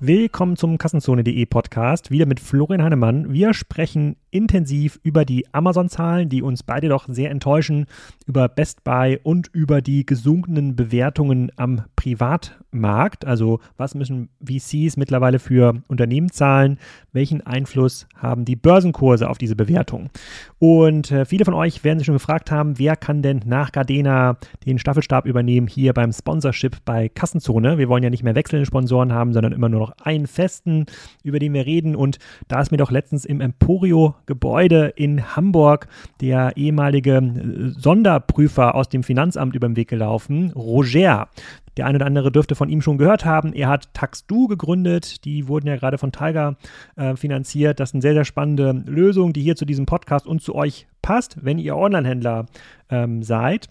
Willkommen zum Kassenzone.de Podcast, wieder mit Florian Hannemann. Wir sprechen intensiv über die Amazon-Zahlen, die uns beide doch sehr enttäuschen, über Best Buy und über die gesunkenen Bewertungen am Privatmarkt. Also was müssen VCs mittlerweile für Unternehmen zahlen? Welchen Einfluss haben die Börsenkurse auf diese Bewertung? Und äh, viele von euch werden sich schon gefragt haben, wer kann denn nach Gardena den Staffelstab übernehmen hier beim Sponsorship bei Kassenzone? Wir wollen ja nicht mehr wechselnde Sponsoren haben, sondern immer nur noch einen festen, über den wir reden. Und da ist mir doch letztens im Emporio Gebäude in Hamburg der ehemalige äh, Sonderprüfer aus dem Finanzamt über den Weg gelaufen, Roger. Der eine oder andere dürfte von ihm schon gehört haben. Er hat Taxdu gegründet. Die wurden ja gerade von Tiger äh, finanziert. Das ist eine sehr, sehr spannende Lösung, die hier zu diesem Podcast und zu euch passt, wenn ihr Onlinehändler ähm, seid.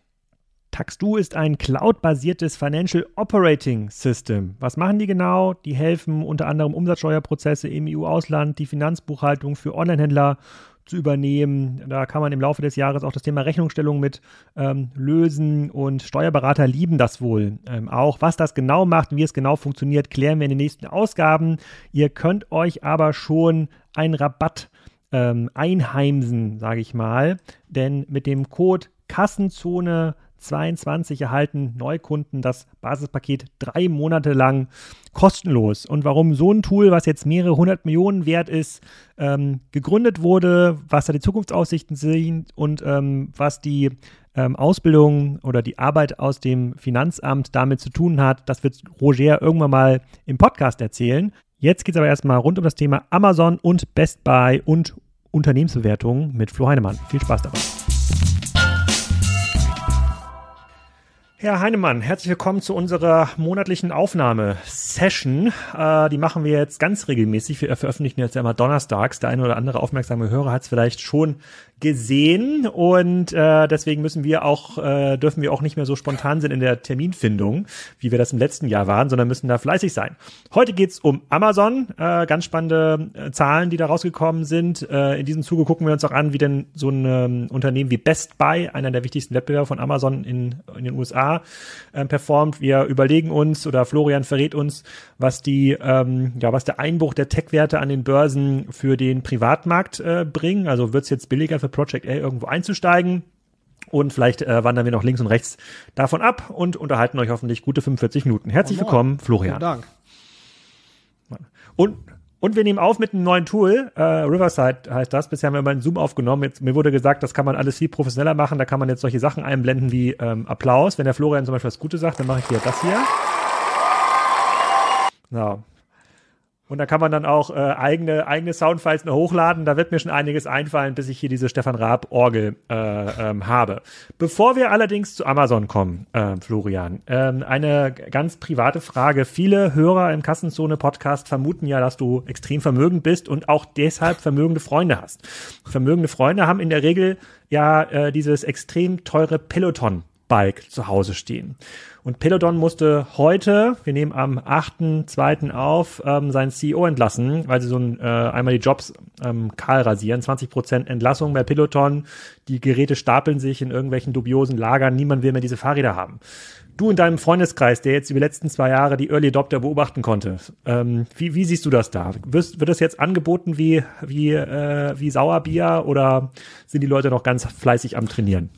Taxdu ist ein cloud-basiertes Financial Operating System. Was machen die genau? Die helfen unter anderem Umsatzsteuerprozesse im EU-Ausland, die Finanzbuchhaltung für Onlinehändler zu übernehmen. Da kann man im Laufe des Jahres auch das Thema Rechnungsstellung mit ähm, lösen und Steuerberater lieben das wohl ähm, auch. Was das genau macht, wie es genau funktioniert, klären wir in den nächsten Ausgaben. Ihr könnt euch aber schon einen Rabatt ähm, einheimsen, sage ich mal, denn mit dem Code Kassenzone 22 erhalten Neukunden das Basispaket drei Monate lang kostenlos. Und warum so ein Tool, was jetzt mehrere hundert Millionen wert ist, ähm, gegründet wurde, was da die Zukunftsaussichten sind und ähm, was die ähm, Ausbildung oder die Arbeit aus dem Finanzamt damit zu tun hat, das wird Roger irgendwann mal im Podcast erzählen. Jetzt geht es aber erstmal rund um das Thema Amazon und Best Buy und Unternehmensbewertungen mit Flo Heinemann. Viel Spaß dabei. Herr Heinemann, herzlich willkommen zu unserer monatlichen Aufnahmesession. Äh, die machen wir jetzt ganz regelmäßig. Wir veröffentlichen jetzt ja immer donnerstags. Der eine oder andere aufmerksame Hörer hat es vielleicht schon gesehen und äh, deswegen müssen wir auch äh, dürfen wir auch nicht mehr so spontan sein in der Terminfindung, wie wir das im letzten Jahr waren, sondern müssen da fleißig sein. Heute geht's um Amazon, äh, ganz spannende äh, Zahlen, die da rausgekommen sind. Äh, in diesem Zuge gucken wir uns auch an, wie denn so ein ähm, Unternehmen wie Best Buy, einer der wichtigsten Wettbewerber von Amazon in, in den USA, äh, performt. Wir überlegen uns oder Florian verrät uns, was die ähm, ja was der Einbruch der Tech-Werte an den Börsen für den Privatmarkt äh, bringen. Also wird's jetzt billiger für Project A irgendwo einzusteigen. Und vielleicht äh, wandern wir noch links und rechts davon ab und unterhalten euch hoffentlich gute 45 Minuten. Herzlich willkommen, Florian. Vielen Dank. Und und wir nehmen auf mit einem neuen Tool, äh, Riverside heißt das. Bisher haben wir immer einen Zoom aufgenommen. Jetzt, mir wurde gesagt, das kann man alles viel professioneller machen. Da kann man jetzt solche Sachen einblenden wie ähm, Applaus. Wenn der Florian zum Beispiel was Gutes sagt, dann mache ich dir das hier. So, und da kann man dann auch äh, eigene, eigene Soundfiles noch hochladen. Da wird mir schon einiges einfallen, bis ich hier diese Stefan Raab Orgel äh, ähm, habe. Bevor wir allerdings zu Amazon kommen, äh, Florian, ähm, eine ganz private Frage. Viele Hörer im Kassenzone Podcast vermuten ja, dass du extrem vermögend bist und auch deshalb vermögende Freunde hast. Vermögende Freunde haben in der Regel ja äh, dieses extrem teure Peloton Bike zu Hause stehen. Und Peloton musste heute, wir nehmen am 8.2. auf, ähm, seinen CEO entlassen, weil sie so ein, äh, einmal die Jobs ähm, kahl rasieren. 20% Entlassung bei Peloton. Die Geräte stapeln sich in irgendwelchen dubiosen Lagern. Niemand will mehr diese Fahrräder haben. Du in deinem Freundeskreis, der jetzt über die letzten zwei Jahre die Early Adopter beobachten konnte, ähm, wie, wie siehst du das da? Wirst, wird das jetzt angeboten wie, wie, äh, wie Sauerbier oder sind die Leute noch ganz fleißig am Trainieren?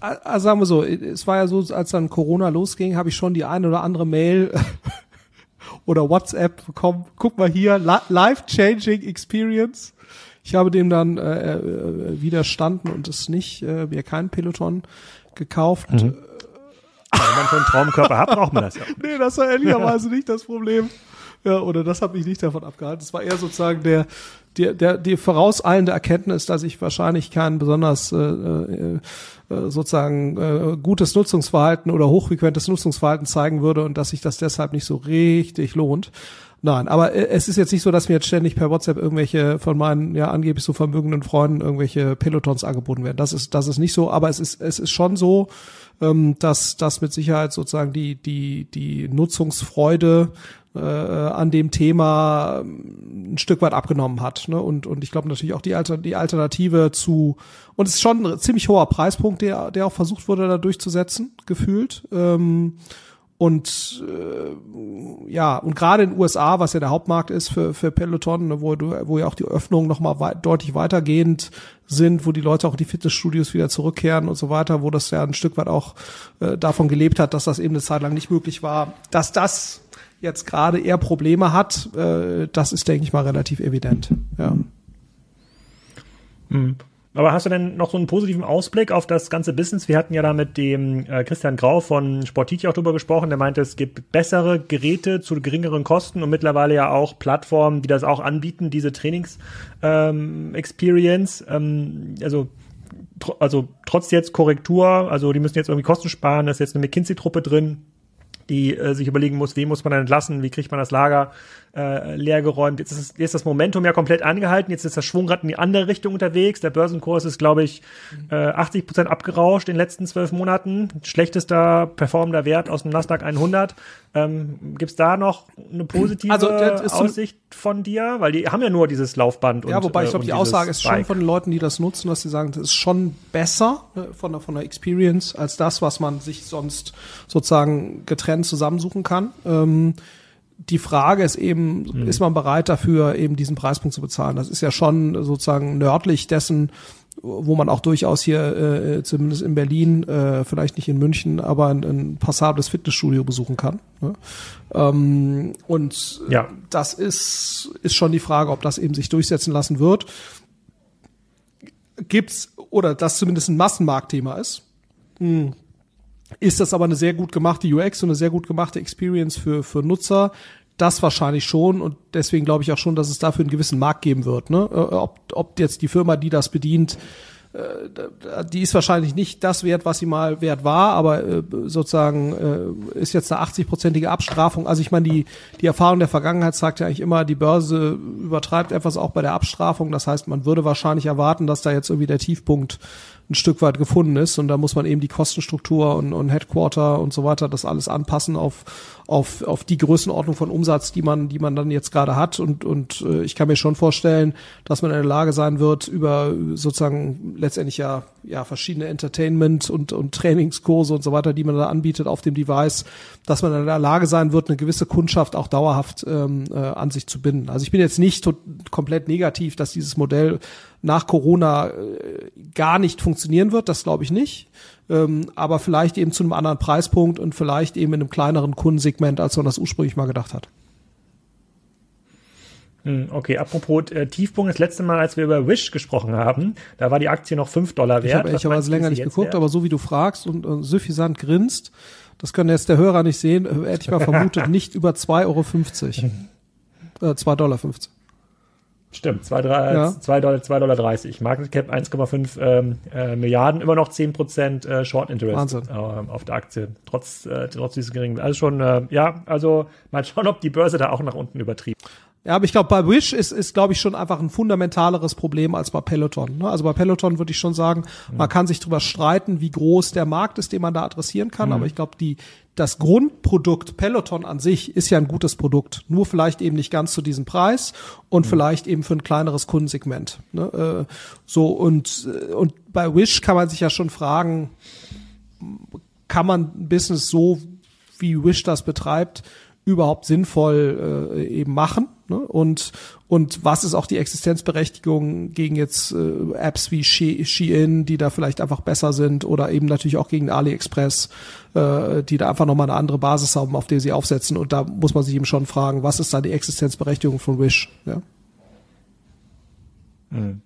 Also sagen wir so, es war ja so, als dann Corona losging, habe ich schon die eine oder andere Mail oder WhatsApp bekommen. Guck mal hier, life-changing experience. Ich habe dem dann äh, äh, widerstanden und es nicht, äh, mir kein Peloton gekauft. Mhm. Wenn man schon einen Traumkörper hat, braucht man das ja. nee, das war ehrlicherweise nicht das Problem. Ja, oder das hat mich nicht davon abgehalten. Es war eher sozusagen der, der, der, die vorauseilende Erkenntnis, dass ich wahrscheinlich kein besonders äh, äh, äh, sozusagen äh, gutes Nutzungsverhalten oder hochfrequentes Nutzungsverhalten zeigen würde und dass sich das deshalb nicht so richtig lohnt. Nein, aber äh, es ist jetzt nicht so, dass mir jetzt ständig per WhatsApp irgendwelche von meinen ja angeblich so vermögenden Freunden irgendwelche Pelotons angeboten werden. Das ist das ist nicht so, aber es ist es ist schon so, ähm, dass das mit Sicherheit sozusagen die die die Nutzungsfreude äh, an dem Thema ähm, ein Stück weit abgenommen hat. Ne? Und, und ich glaube natürlich auch die, Alter, die Alternative zu, und es ist schon ein ziemlich hoher Preispunkt, der, der auch versucht wurde, da durchzusetzen, gefühlt. Ähm, Und äh, ja, und gerade in den USA, was ja der Hauptmarkt ist für, für Peloton, ne, wo, wo ja auch die Öffnungen nochmal wei deutlich weitergehend sind, wo die Leute auch in die Fitnessstudios wieder zurückkehren und so weiter, wo das ja ein Stück weit auch äh, davon gelebt hat, dass das eben eine Zeit lang nicht möglich war, dass das jetzt gerade eher Probleme hat, äh, das ist, denke ich mal, relativ evident. Ja. Mhm. Aber hast du denn noch so einen positiven Ausblick auf das ganze Business? Wir hatten ja da mit dem äh, Christian Grau von Sportiti auch drüber gesprochen. Der meinte, es gibt bessere Geräte zu geringeren Kosten und mittlerweile ja auch Plattformen, die das auch anbieten, diese Trainings-Experience. Ähm, ähm, also tr also trotz jetzt Korrektur, also die müssen jetzt irgendwie Kosten sparen, da ist jetzt eine McKinsey-Truppe drin, die äh, sich überlegen muss, wen muss man dann entlassen, wie kriegt man das Lager äh, leergeräumt. Jetzt ist, jetzt ist das Momentum ja komplett angehalten, jetzt ist das Schwungrad in die andere Richtung unterwegs. Der Börsenkurs ist, glaube ich, äh, 80 Prozent abgerauscht in den letzten zwölf Monaten. Schlechtester performender Wert aus dem Nasdaq 100. Ähm, Gibt es da noch eine positive also, Aussicht von dir? Weil die haben ja nur dieses Laufband. Ja, und, wobei ich glaube, äh, die Aussage ist schon von den Leuten, die das nutzen, dass sie sagen, das ist schon besser ne, von, der, von der Experience als das, was man sich sonst sozusagen getrennt zusammensuchen kann. Ähm, die Frage ist eben, mhm. ist man bereit dafür, eben diesen Preispunkt zu bezahlen? Das ist ja schon sozusagen nördlich dessen, wo man auch durchaus hier, äh, zumindest in Berlin, äh, vielleicht nicht in München, aber ein, ein passables Fitnessstudio besuchen kann. Ne? Ähm, und ja. das ist, ist schon die Frage, ob das eben sich durchsetzen lassen wird. Gibt's, oder das zumindest ein Massenmarktthema ist. Hm ist das aber eine sehr gut gemachte UX und eine sehr gut gemachte Experience für, für Nutzer. Das wahrscheinlich schon und deswegen glaube ich auch schon, dass es dafür einen gewissen Markt geben wird. Ne? Äh, ob, ob jetzt die Firma, die das bedient, äh, die ist wahrscheinlich nicht das wert, was sie mal wert war, aber äh, sozusagen ist jetzt eine 80-prozentige Abstrafung. Also ich meine, die, die Erfahrung der Vergangenheit sagt ja eigentlich immer, die Börse übertreibt etwas auch bei der Abstrafung. Das heißt, man würde wahrscheinlich erwarten, dass da jetzt irgendwie der Tiefpunkt ein Stück weit gefunden ist und da muss man eben die Kostenstruktur und, und Headquarter und so weiter das alles anpassen auf auf auf die Größenordnung von Umsatz, die man die man dann jetzt gerade hat und und äh, ich kann mir schon vorstellen, dass man in der Lage sein wird über sozusagen letztendlich ja ja verschiedene Entertainment und und Trainingskurse und so weiter, die man da anbietet auf dem Device, dass man in der Lage sein wird, eine gewisse Kundschaft auch dauerhaft ähm, äh, an sich zu binden. Also ich bin jetzt nicht komplett negativ, dass dieses Modell nach Corona äh, gar nicht funktionieren wird, das glaube ich nicht. Ähm, aber vielleicht eben zu einem anderen Preispunkt und vielleicht eben in einem kleineren Kundensegment, als man das ursprünglich mal gedacht hat. Hm, okay, apropos äh, Tiefpunkt, das letzte Mal, als wir über Wish gesprochen haben, da war die Aktie noch 5 Dollar wert. Ich habe ehrlicherweise länger nicht geguckt, wert? aber so wie du fragst und, und suffisant grinst, das können jetzt der Hörer nicht sehen, äh, hätte ich mal vermutet, nicht über 2,50 Euro. Äh, 2,50 Dollar. Stimmt, 2 ja. Dollar, 2 Dollar 30. Market Cap 1,5 ähm, äh, Milliarden, immer noch 10 Prozent äh, Short Interest äh, auf der Aktie, trotz, äh, trotz dieses geringen. Also schon, äh, ja, also mal schauen, ob die Börse da auch nach unten übertrieben. Ja, aber ich glaube, bei Wish ist, ist glaube ich, schon einfach ein fundamentaleres Problem als bei Peloton. Ne? Also bei Peloton würde ich schon sagen, mhm. man kann sich darüber streiten, wie groß der Markt ist, den man da adressieren kann. Mhm. Aber ich glaube, die, das Grundprodukt Peloton an sich ist ja ein gutes Produkt. Nur vielleicht eben nicht ganz zu diesem Preis und mhm. vielleicht eben für ein kleineres Kundensegment. Ne? Äh, so und, und bei Wish kann man sich ja schon fragen, kann man ein Business so, wie Wish das betreibt, überhaupt sinnvoll äh, eben machen? Ne? Und, und was ist auch die Existenzberechtigung gegen jetzt äh, Apps wie Shein, die da vielleicht einfach besser sind oder eben natürlich auch gegen AliExpress, äh, die da einfach nochmal eine andere Basis haben, auf der sie aufsetzen. Und da muss man sich eben schon fragen, was ist da die Existenzberechtigung von Wish? Ja? Hm.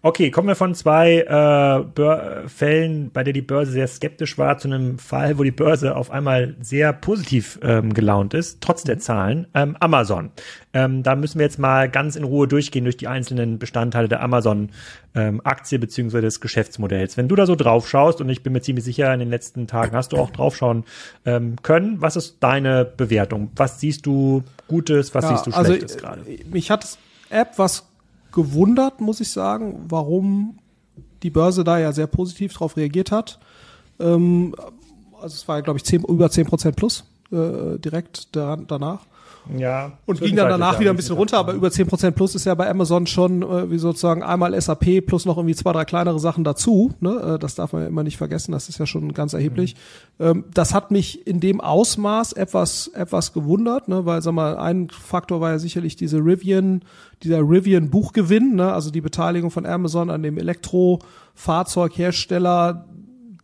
Okay, kommen wir von zwei äh, Fällen, bei der die Börse sehr skeptisch war, zu einem Fall, wo die Börse auf einmal sehr positiv ähm, gelaunt ist, trotz der Zahlen. Ähm, Amazon. Ähm, da müssen wir jetzt mal ganz in Ruhe durchgehen durch die einzelnen Bestandteile der Amazon-Aktie ähm, beziehungsweise des Geschäftsmodells. Wenn du da so drauf schaust, und ich bin mir ziemlich sicher, in den letzten Tagen hast du auch draufschauen ähm, können, was ist deine Bewertung? Was siehst du Gutes, was ja, siehst du also, Schlechtes also, gerade? Mich hat App was gewundert, muss ich sagen, warum die Börse da ja sehr positiv drauf reagiert hat. Ähm, also es war, glaube ich, 10, über 10 Prozent plus äh, direkt da, danach. Ja. Und ging dann danach wieder ein bisschen runter, aber über 10% plus ist ja bei Amazon schon äh, wie sozusagen einmal SAP plus noch irgendwie zwei, drei kleinere Sachen dazu. Ne? Äh, das darf man ja immer nicht vergessen, das ist ja schon ganz erheblich. Mhm. Ähm, das hat mich in dem Ausmaß etwas, etwas gewundert, ne? weil sag mal, ein Faktor war ja sicherlich diese Rivian, dieser Rivian Buchgewinn, ne? also die Beteiligung von Amazon an dem Elektrofahrzeughersteller,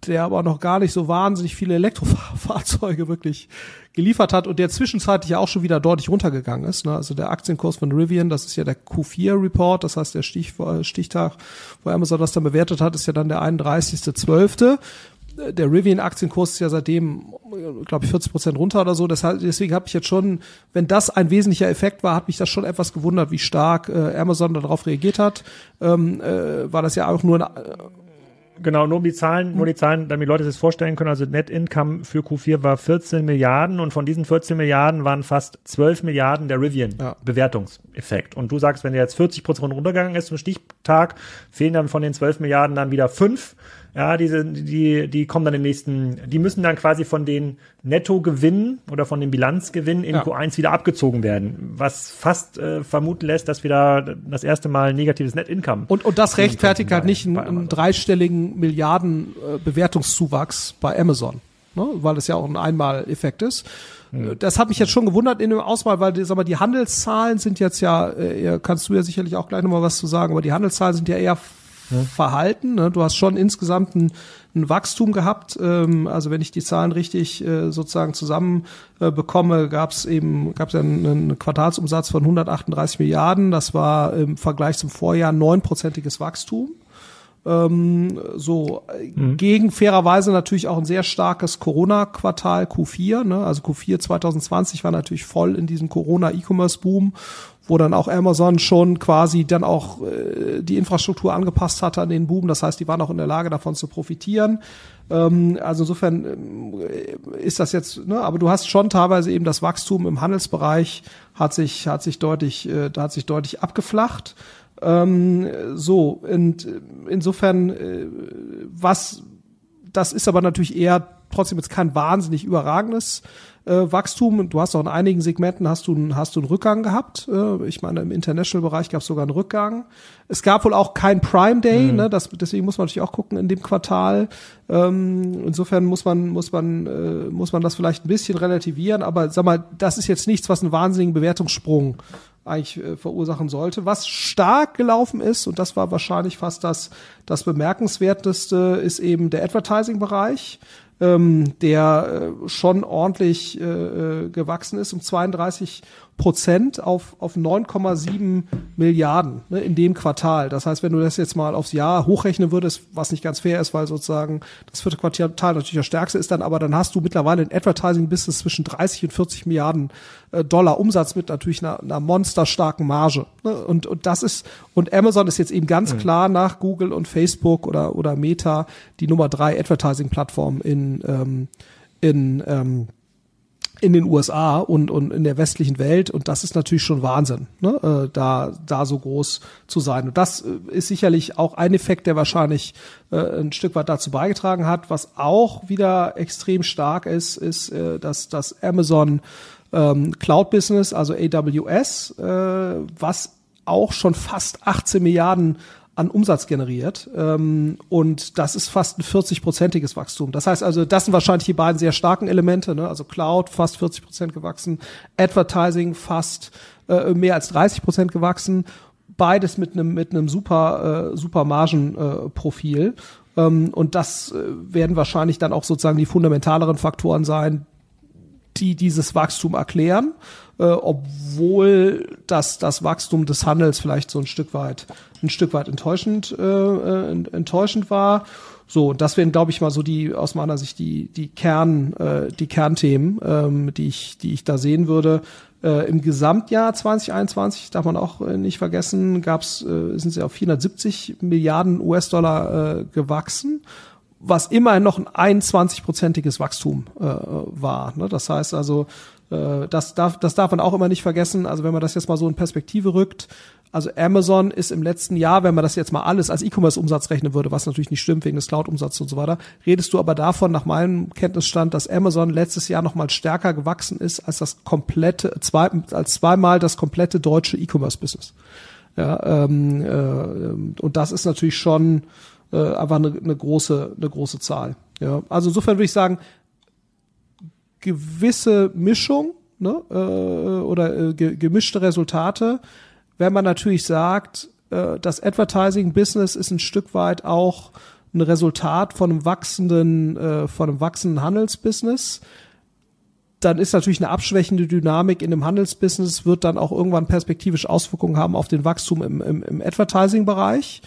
der aber noch gar nicht so wahnsinnig viele Elektrofahrzeuge wirklich geliefert hat und der zwischenzeitlich ja auch schon wieder deutlich runtergegangen ist. Ne? Also der Aktienkurs von Rivian, das ist ja der Q4-Report, das heißt der Stich, Stichtag, wo Amazon das dann bewertet hat, ist ja dann der 31.12 der Rivian-Aktienkurs ist ja seitdem, glaube ich, 40 Prozent runter oder so. Deswegen habe ich jetzt schon, wenn das ein wesentlicher Effekt war, hat mich das schon etwas gewundert, wie stark äh, Amazon darauf reagiert hat. Ähm, äh, war das ja auch nur eine, Genau, nur um die Zahlen, nur die Zahlen, damit die Leute sich das vorstellen können. Also Net Income für Q4 war 14 Milliarden und von diesen 14 Milliarden waren fast 12 Milliarden der Rivian ja. Bewertungseffekt. Und du sagst, wenn der jetzt 40 Prozent runtergegangen ist zum Stichtag, fehlen dann von den 12 Milliarden dann wieder fünf. Ja, diese, die, die kommen dann im nächsten, die müssen dann quasi von den Nettogewinnen oder von den Bilanzgewinnen in ja. Q1 wieder abgezogen werden, was fast äh, vermuten lässt, dass wir da das erste Mal negatives Net Income. Und, und das rechtfertigt halt nicht einen, einen dreistelligen Milliarden äh, Bewertungszuwachs bei Amazon, ne? weil es ja auch ein Einmaleffekt ist. Hm. Das hat mich jetzt schon gewundert in dem Auswahl, weil sag mal, die Handelszahlen sind jetzt ja, äh, kannst du ja sicherlich auch gleich nochmal was zu sagen, aber die Handelszahlen sind ja eher. Verhalten. Ne? Du hast schon insgesamt ein, ein Wachstum gehabt. Ähm, also wenn ich die Zahlen richtig äh, sozusagen zusammen äh, bekomme, gab es eben gab es einen, einen Quartalsumsatz von 138 Milliarden. Das war im Vergleich zum Vorjahr neunprozentiges Wachstum. Ähm, so mhm. gegen fairerweise natürlich auch ein sehr starkes Corona-Quartal Q4. Ne? Also Q4 2020 war natürlich voll in diesem Corona-E-Commerce-Boom wo dann auch Amazon schon quasi dann auch äh, die Infrastruktur angepasst hatte an den Boom. Das heißt, die waren auch in der Lage, davon zu profitieren. Ähm, also insofern äh, ist das jetzt, ne, aber du hast schon teilweise eben das Wachstum im Handelsbereich hat sich, hat sich deutlich, äh, hat sich deutlich abgeflacht. Ähm, so, und insofern, äh, was, das ist aber natürlich eher trotzdem jetzt kein wahnsinnig überragendes äh, Wachstum. Du hast auch in einigen Segmenten hast du, hast du einen Rückgang gehabt. Äh, ich meine, im International-Bereich gab es sogar einen Rückgang. Es gab wohl auch kein Prime Day, mhm. ne? das, deswegen muss man natürlich auch gucken in dem Quartal. Ähm, insofern muss man, muss man, äh, muss man das vielleicht ein bisschen relativieren, aber sag mal, das ist jetzt nichts, was einen wahnsinnigen Bewertungssprung eigentlich äh, verursachen sollte. Was stark gelaufen ist, und das war wahrscheinlich fast das, das bemerkenswerteste, ist eben der Advertising-Bereich ähm, der äh, schon ordentlich äh, äh gewachsen ist. Um 32 Prozent auf, auf 9,7 Milliarden ne, in dem Quartal. Das heißt, wenn du das jetzt mal aufs Jahr hochrechnen würdest, was nicht ganz fair ist, weil sozusagen das vierte Quartal natürlich das stärkste ist dann, aber dann hast du mittlerweile in Advertising Business zwischen 30 und 40 Milliarden äh, Dollar Umsatz mit natürlich einer, einer monsterstarken Marge. Ne? Und, und das ist, und Amazon ist jetzt eben ganz mhm. klar nach Google und Facebook oder, oder Meta die Nummer drei Advertising-Plattform in, ähm, in ähm, in den USA und, und in der westlichen Welt. Und das ist natürlich schon Wahnsinn, ne? äh, da, da so groß zu sein. Und das äh, ist sicherlich auch ein Effekt, der wahrscheinlich äh, ein Stück weit dazu beigetragen hat. Was auch wieder extrem stark ist, ist, äh, dass das Amazon ähm, Cloud Business, also AWS, äh, was auch schon fast 18 Milliarden an Umsatz generiert. Ähm, und das ist fast ein 40-prozentiges Wachstum. Das heißt also, das sind wahrscheinlich die beiden sehr starken Elemente. Ne? Also Cloud fast 40 Prozent gewachsen, Advertising fast äh, mehr als 30 Prozent gewachsen. Beides mit einem mit einem super äh, super Margenprofil. Äh, ähm, und das äh, werden wahrscheinlich dann auch sozusagen die fundamentaleren Faktoren sein, die dieses Wachstum erklären äh, obwohl das, das Wachstum des Handels vielleicht so ein Stück weit, ein Stück weit enttäuschend, äh, äh enttäuschend war. So, das wären, glaube ich, mal so die, aus meiner Sicht, die, die Kern, äh, die Kernthemen, ähm, die ich, die ich da sehen würde. Äh, Im Gesamtjahr 2021, darf man auch äh, nicht vergessen, gab's, äh, sind sie auf 470 Milliarden US-Dollar äh, gewachsen was immerhin noch ein 21-prozentiges Wachstum äh, war. Ne? Das heißt also, äh, das, darf, das darf man auch immer nicht vergessen. Also wenn man das jetzt mal so in Perspektive rückt, Also Amazon ist im letzten Jahr, wenn man das jetzt mal alles als E-Commerce-Umsatz rechnen würde, was natürlich nicht stimmt wegen des Cloud-Umsatzes und so weiter, redest du aber davon nach meinem Kenntnisstand, dass Amazon letztes Jahr noch mal stärker gewachsen ist als das komplette, zwei, als zweimal das komplette deutsche E-Commerce-Business. Ja, ähm, äh, und das ist natürlich schon äh, einfach eine, eine große, eine große Zahl. Ja, also insofern würde ich sagen, gewisse Mischung ne, äh, oder äh, ge gemischte Resultate wenn man natürlich sagt, äh, das Advertising-Business ist ein Stück weit auch ein Resultat von einem wachsenden, äh, von einem wachsenden Handelsbusiness, dann ist natürlich eine abschwächende Dynamik in dem Handelsbusiness, wird dann auch irgendwann perspektivisch Auswirkungen haben auf den Wachstum im, im, im Advertising-Bereich,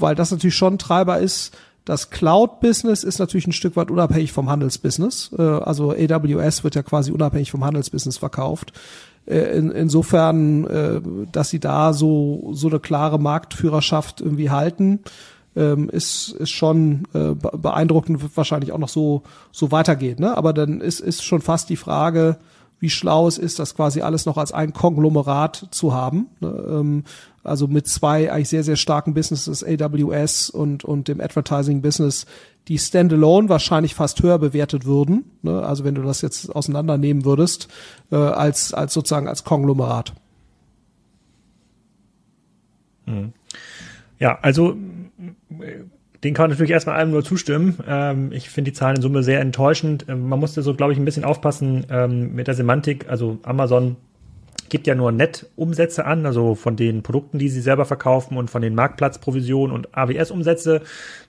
weil das natürlich schon Treiber ist. Das Cloud-Business ist natürlich ein Stück weit unabhängig vom Handelsbusiness. Äh, also AWS wird ja quasi unabhängig vom Handelsbusiness verkauft. Äh, in, insofern, äh, dass sie da so, so eine klare Marktführerschaft irgendwie halten, ähm, ist, ist schon beeindruckend, wird wahrscheinlich auch noch so, so weitergeht. Ne? Aber dann ist, ist schon fast die Frage, wie schlau es ist, das quasi alles noch als ein Konglomerat zu haben. Ne? Ähm, also mit zwei eigentlich sehr, sehr starken Businesses, AWS und, und dem Advertising-Business, die standalone wahrscheinlich fast höher bewertet würden, ne? also wenn du das jetzt auseinandernehmen würdest, äh, als, als sozusagen als Konglomerat. Hm. Ja, also den kann man natürlich erstmal allem nur zustimmen. Ähm, ich finde die Zahlen in Summe sehr enttäuschend. Ähm, man musste so, glaube ich, ein bisschen aufpassen ähm, mit der Semantik. Also Amazon gibt ja nur Net-Umsätze an, also von den Produkten, die sie selber verkaufen und von den Marktplatzprovisionen und AWS-Umsätze.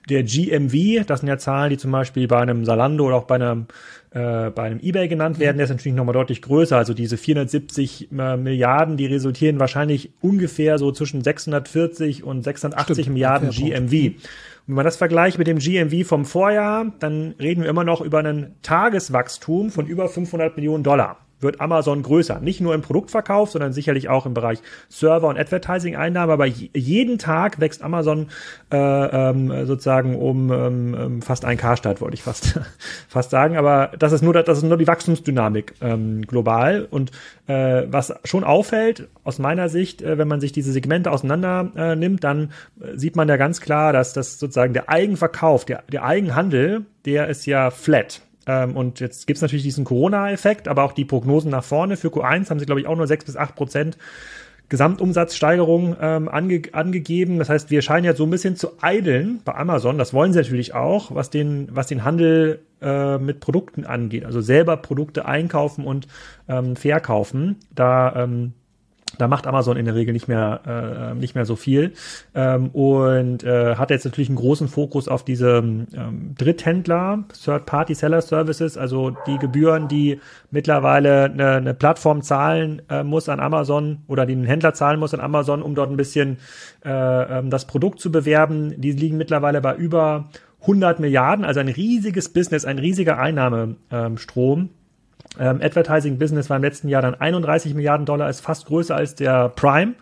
Der GMV, das sind ja Zahlen, die zum Beispiel bei einem Salando oder auch bei einem äh, bei einem eBay genannt werden, der ist natürlich nochmal deutlich größer. Also diese 470 äh, Milliarden, die resultieren wahrscheinlich ungefähr so zwischen 640 und 680 Stimmt, Milliarden GMV. Und wenn man das vergleicht mit dem GMV vom Vorjahr, dann reden wir immer noch über einen Tageswachstum von über 500 Millionen Dollar wird Amazon größer. Nicht nur im Produktverkauf, sondern sicherlich auch im Bereich Server- und Advertising-Einnahmen. Aber jeden Tag wächst Amazon äh, ähm, sozusagen um ähm, ähm fast ein K-Start, wollte ich fast, fast sagen. Aber das ist nur, das ist nur die Wachstumsdynamik ähm, global. Und äh, was schon auffällt, aus meiner Sicht, äh, wenn man sich diese Segmente auseinander äh, nimmt, dann äh, sieht man ja ganz klar, dass das sozusagen der Eigenverkauf, der, der Eigenhandel, der ist ja flat. Ähm, und jetzt gibt es natürlich diesen Corona-Effekt, aber auch die Prognosen nach vorne. Für Q1 haben sie, glaube ich, auch nur 6 bis 8 Prozent Gesamtumsatzsteigerung ähm, ange angegeben. Das heißt, wir scheinen jetzt so ein bisschen zu eideln bei Amazon. Das wollen sie natürlich auch, was den, was den Handel äh, mit Produkten angeht. Also selber Produkte einkaufen und ähm, verkaufen. Da ähm, da macht Amazon in der Regel nicht mehr äh, nicht mehr so viel ähm, und äh, hat jetzt natürlich einen großen Fokus auf diese ähm, Dritthändler, Third-Party-Seller-Services, also die Gebühren, die mittlerweile eine, eine Plattform zahlen äh, muss an Amazon oder die ein Händler zahlen muss an Amazon, um dort ein bisschen äh, ähm, das Produkt zu bewerben. Die liegen mittlerweile bei über 100 Milliarden, also ein riesiges Business, ein riesiger Einnahmestrom. Ähm, ähm, Advertising Business war im letzten Jahr dann 31 Milliarden Dollar, ist fast größer als der Prime,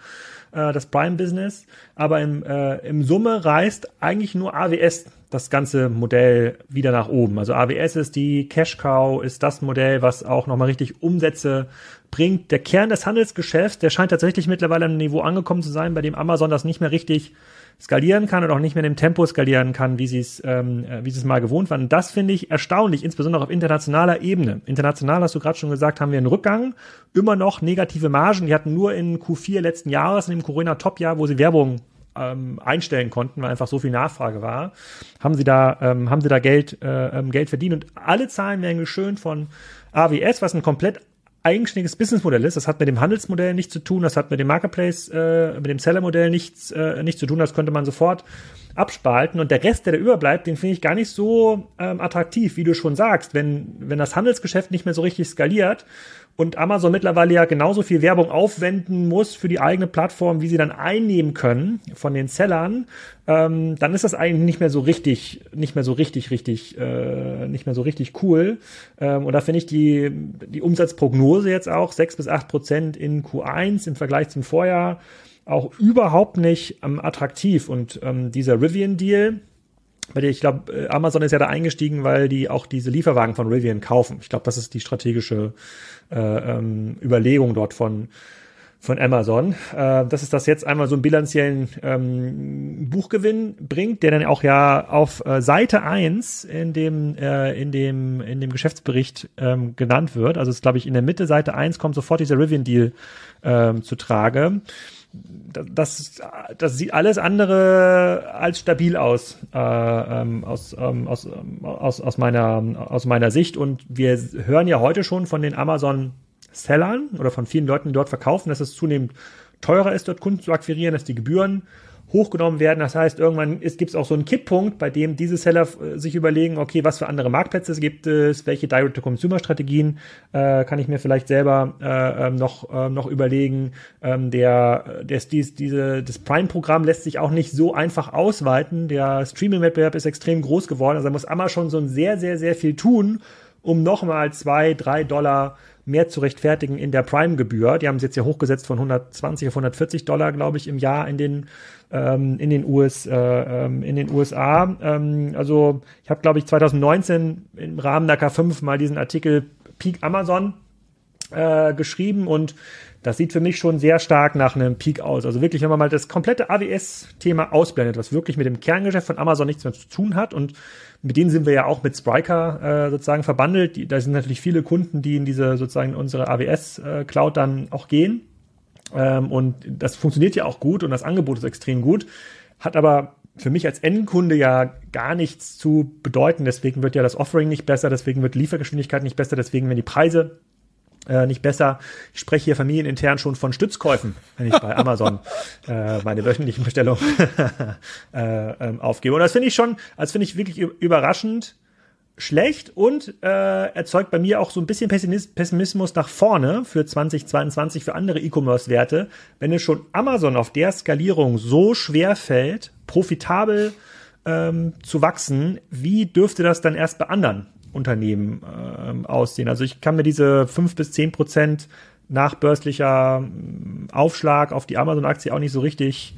äh, das Prime Business. Aber im, äh, im Summe reißt eigentlich nur AWS das ganze Modell wieder nach oben. Also AWS ist die Cash Cow, ist das Modell, was auch nochmal richtig Umsätze bringt. Der Kern des Handelsgeschäfts, der scheint tatsächlich mittlerweile an einem Niveau angekommen zu sein, bei dem Amazon das nicht mehr richtig skalieren kann und auch nicht mehr in dem Tempo skalieren kann, wie sie es, ähm, äh, wie sie es mal gewohnt waren. Und das finde ich erstaunlich, insbesondere auf internationaler Ebene. International hast du gerade schon gesagt, haben wir einen Rückgang, immer noch negative Margen. Die hatten nur in Q4 letzten Jahres, in dem Corona-Top-Jahr, wo sie Werbung ähm, einstellen konnten, weil einfach so viel Nachfrage war, haben sie da, ähm, haben sie da Geld, äh, ähm, Geld verdient. Und alle Zahlen werden geschönt von AWS, was ein komplett eigenständiges Businessmodell ist. Das hat mit dem Handelsmodell nichts zu tun, das hat mit dem Marketplace, äh, mit dem Seller-Modell nichts, äh, nichts zu tun. Das könnte man sofort abspalten. Und der Rest, der da überbleibt, den finde ich gar nicht so ähm, attraktiv, wie du schon sagst. Wenn, wenn das Handelsgeschäft nicht mehr so richtig skaliert, und Amazon mittlerweile ja genauso viel Werbung aufwenden muss für die eigene Plattform, wie sie dann einnehmen können von den Sellern, ähm, dann ist das eigentlich nicht mehr so richtig, nicht mehr so richtig, richtig, äh, nicht mehr so richtig cool. Ähm, und da finde ich die, die Umsatzprognose jetzt auch sechs bis acht Prozent in Q1 im Vergleich zum Vorjahr auch überhaupt nicht ähm, attraktiv. Und ähm, dieser Rivian-Deal, weil ich glaube, äh, Amazon ist ja da eingestiegen, weil die auch diese Lieferwagen von Rivian kaufen. Ich glaube, das ist die strategische äh, ähm, Überlegung dort von von Amazon, äh, dass es das jetzt einmal so einen bilanziellen ähm, Buchgewinn bringt, der dann auch ja auf äh, Seite 1 in dem, äh, in dem, in dem Geschäftsbericht ähm, genannt wird. Also es glaube ich, in der Mitte Seite 1 kommt sofort dieser Rivian-Deal ähm, zu Trage. Das, das sieht alles andere als stabil aus, äh, ähm, aus, ähm, aus, aus, aus, meiner, aus meiner Sicht. Und wir hören ja heute schon von den Amazon Sellern oder von vielen Leuten, die dort verkaufen, dass es zunehmend teurer ist, dort Kunden zu akquirieren, dass die Gebühren hochgenommen werden. Das heißt, irgendwann gibt es auch so einen Kipppunkt, bei dem diese Seller äh, sich überlegen, okay, was für andere Marktplätze gibt es, welche Direct-to-Consumer-Strategien äh, kann ich mir vielleicht selber äh, ähm, noch, äh, noch überlegen. Ähm, der, der dies, diese, das Prime-Programm lässt sich auch nicht so einfach ausweiten. Der Streaming-Wettbewerb ist extrem groß geworden. Also da muss Amazon schon sehr, sehr, sehr viel tun, um nochmal zwei, drei Dollar mehr zu rechtfertigen in der Prime-Gebühr. Die haben es jetzt ja hochgesetzt von 120 auf 140 Dollar, glaube ich, im Jahr in den ähm, in den US äh, ähm, in den USA. Ähm, also ich habe, glaube ich, 2019 im Rahmen der K5 mal diesen Artikel Peak Amazon äh, geschrieben und das sieht für mich schon sehr stark nach einem Peak aus. Also wirklich, wenn man mal das komplette AWS-Thema ausblendet, was wirklich mit dem Kerngeschäft von Amazon nichts mehr zu tun hat und mit denen sind wir ja auch mit Spriker äh, sozusagen verbandelt. Die, da sind natürlich viele Kunden, die in diese sozusagen unsere AWS-Cloud äh, dann auch gehen. Ähm, und das funktioniert ja auch gut und das Angebot ist extrem gut, hat aber für mich als Endkunde ja gar nichts zu bedeuten. Deswegen wird ja das Offering nicht besser, deswegen wird Liefergeschwindigkeit nicht besser, deswegen werden die Preise äh, nicht besser. Ich spreche hier familienintern schon von Stützkäufen, wenn ich bei Amazon äh, meine wöchentlichen Bestellungen äh, ähm, aufgebe. Und das finde ich schon, als finde ich wirklich überraschend schlecht und äh, erzeugt bei mir auch so ein bisschen Pessimismus nach vorne für 2022 für andere E-Commerce-Werte, wenn es schon Amazon auf der Skalierung so schwer fällt, profitabel ähm, zu wachsen, wie dürfte das dann erst bei anderen Unternehmen äh, aussehen. Also ich kann mir diese fünf bis zehn Prozent nachbörslicher Aufschlag auf die Amazon-Aktie auch nicht so richtig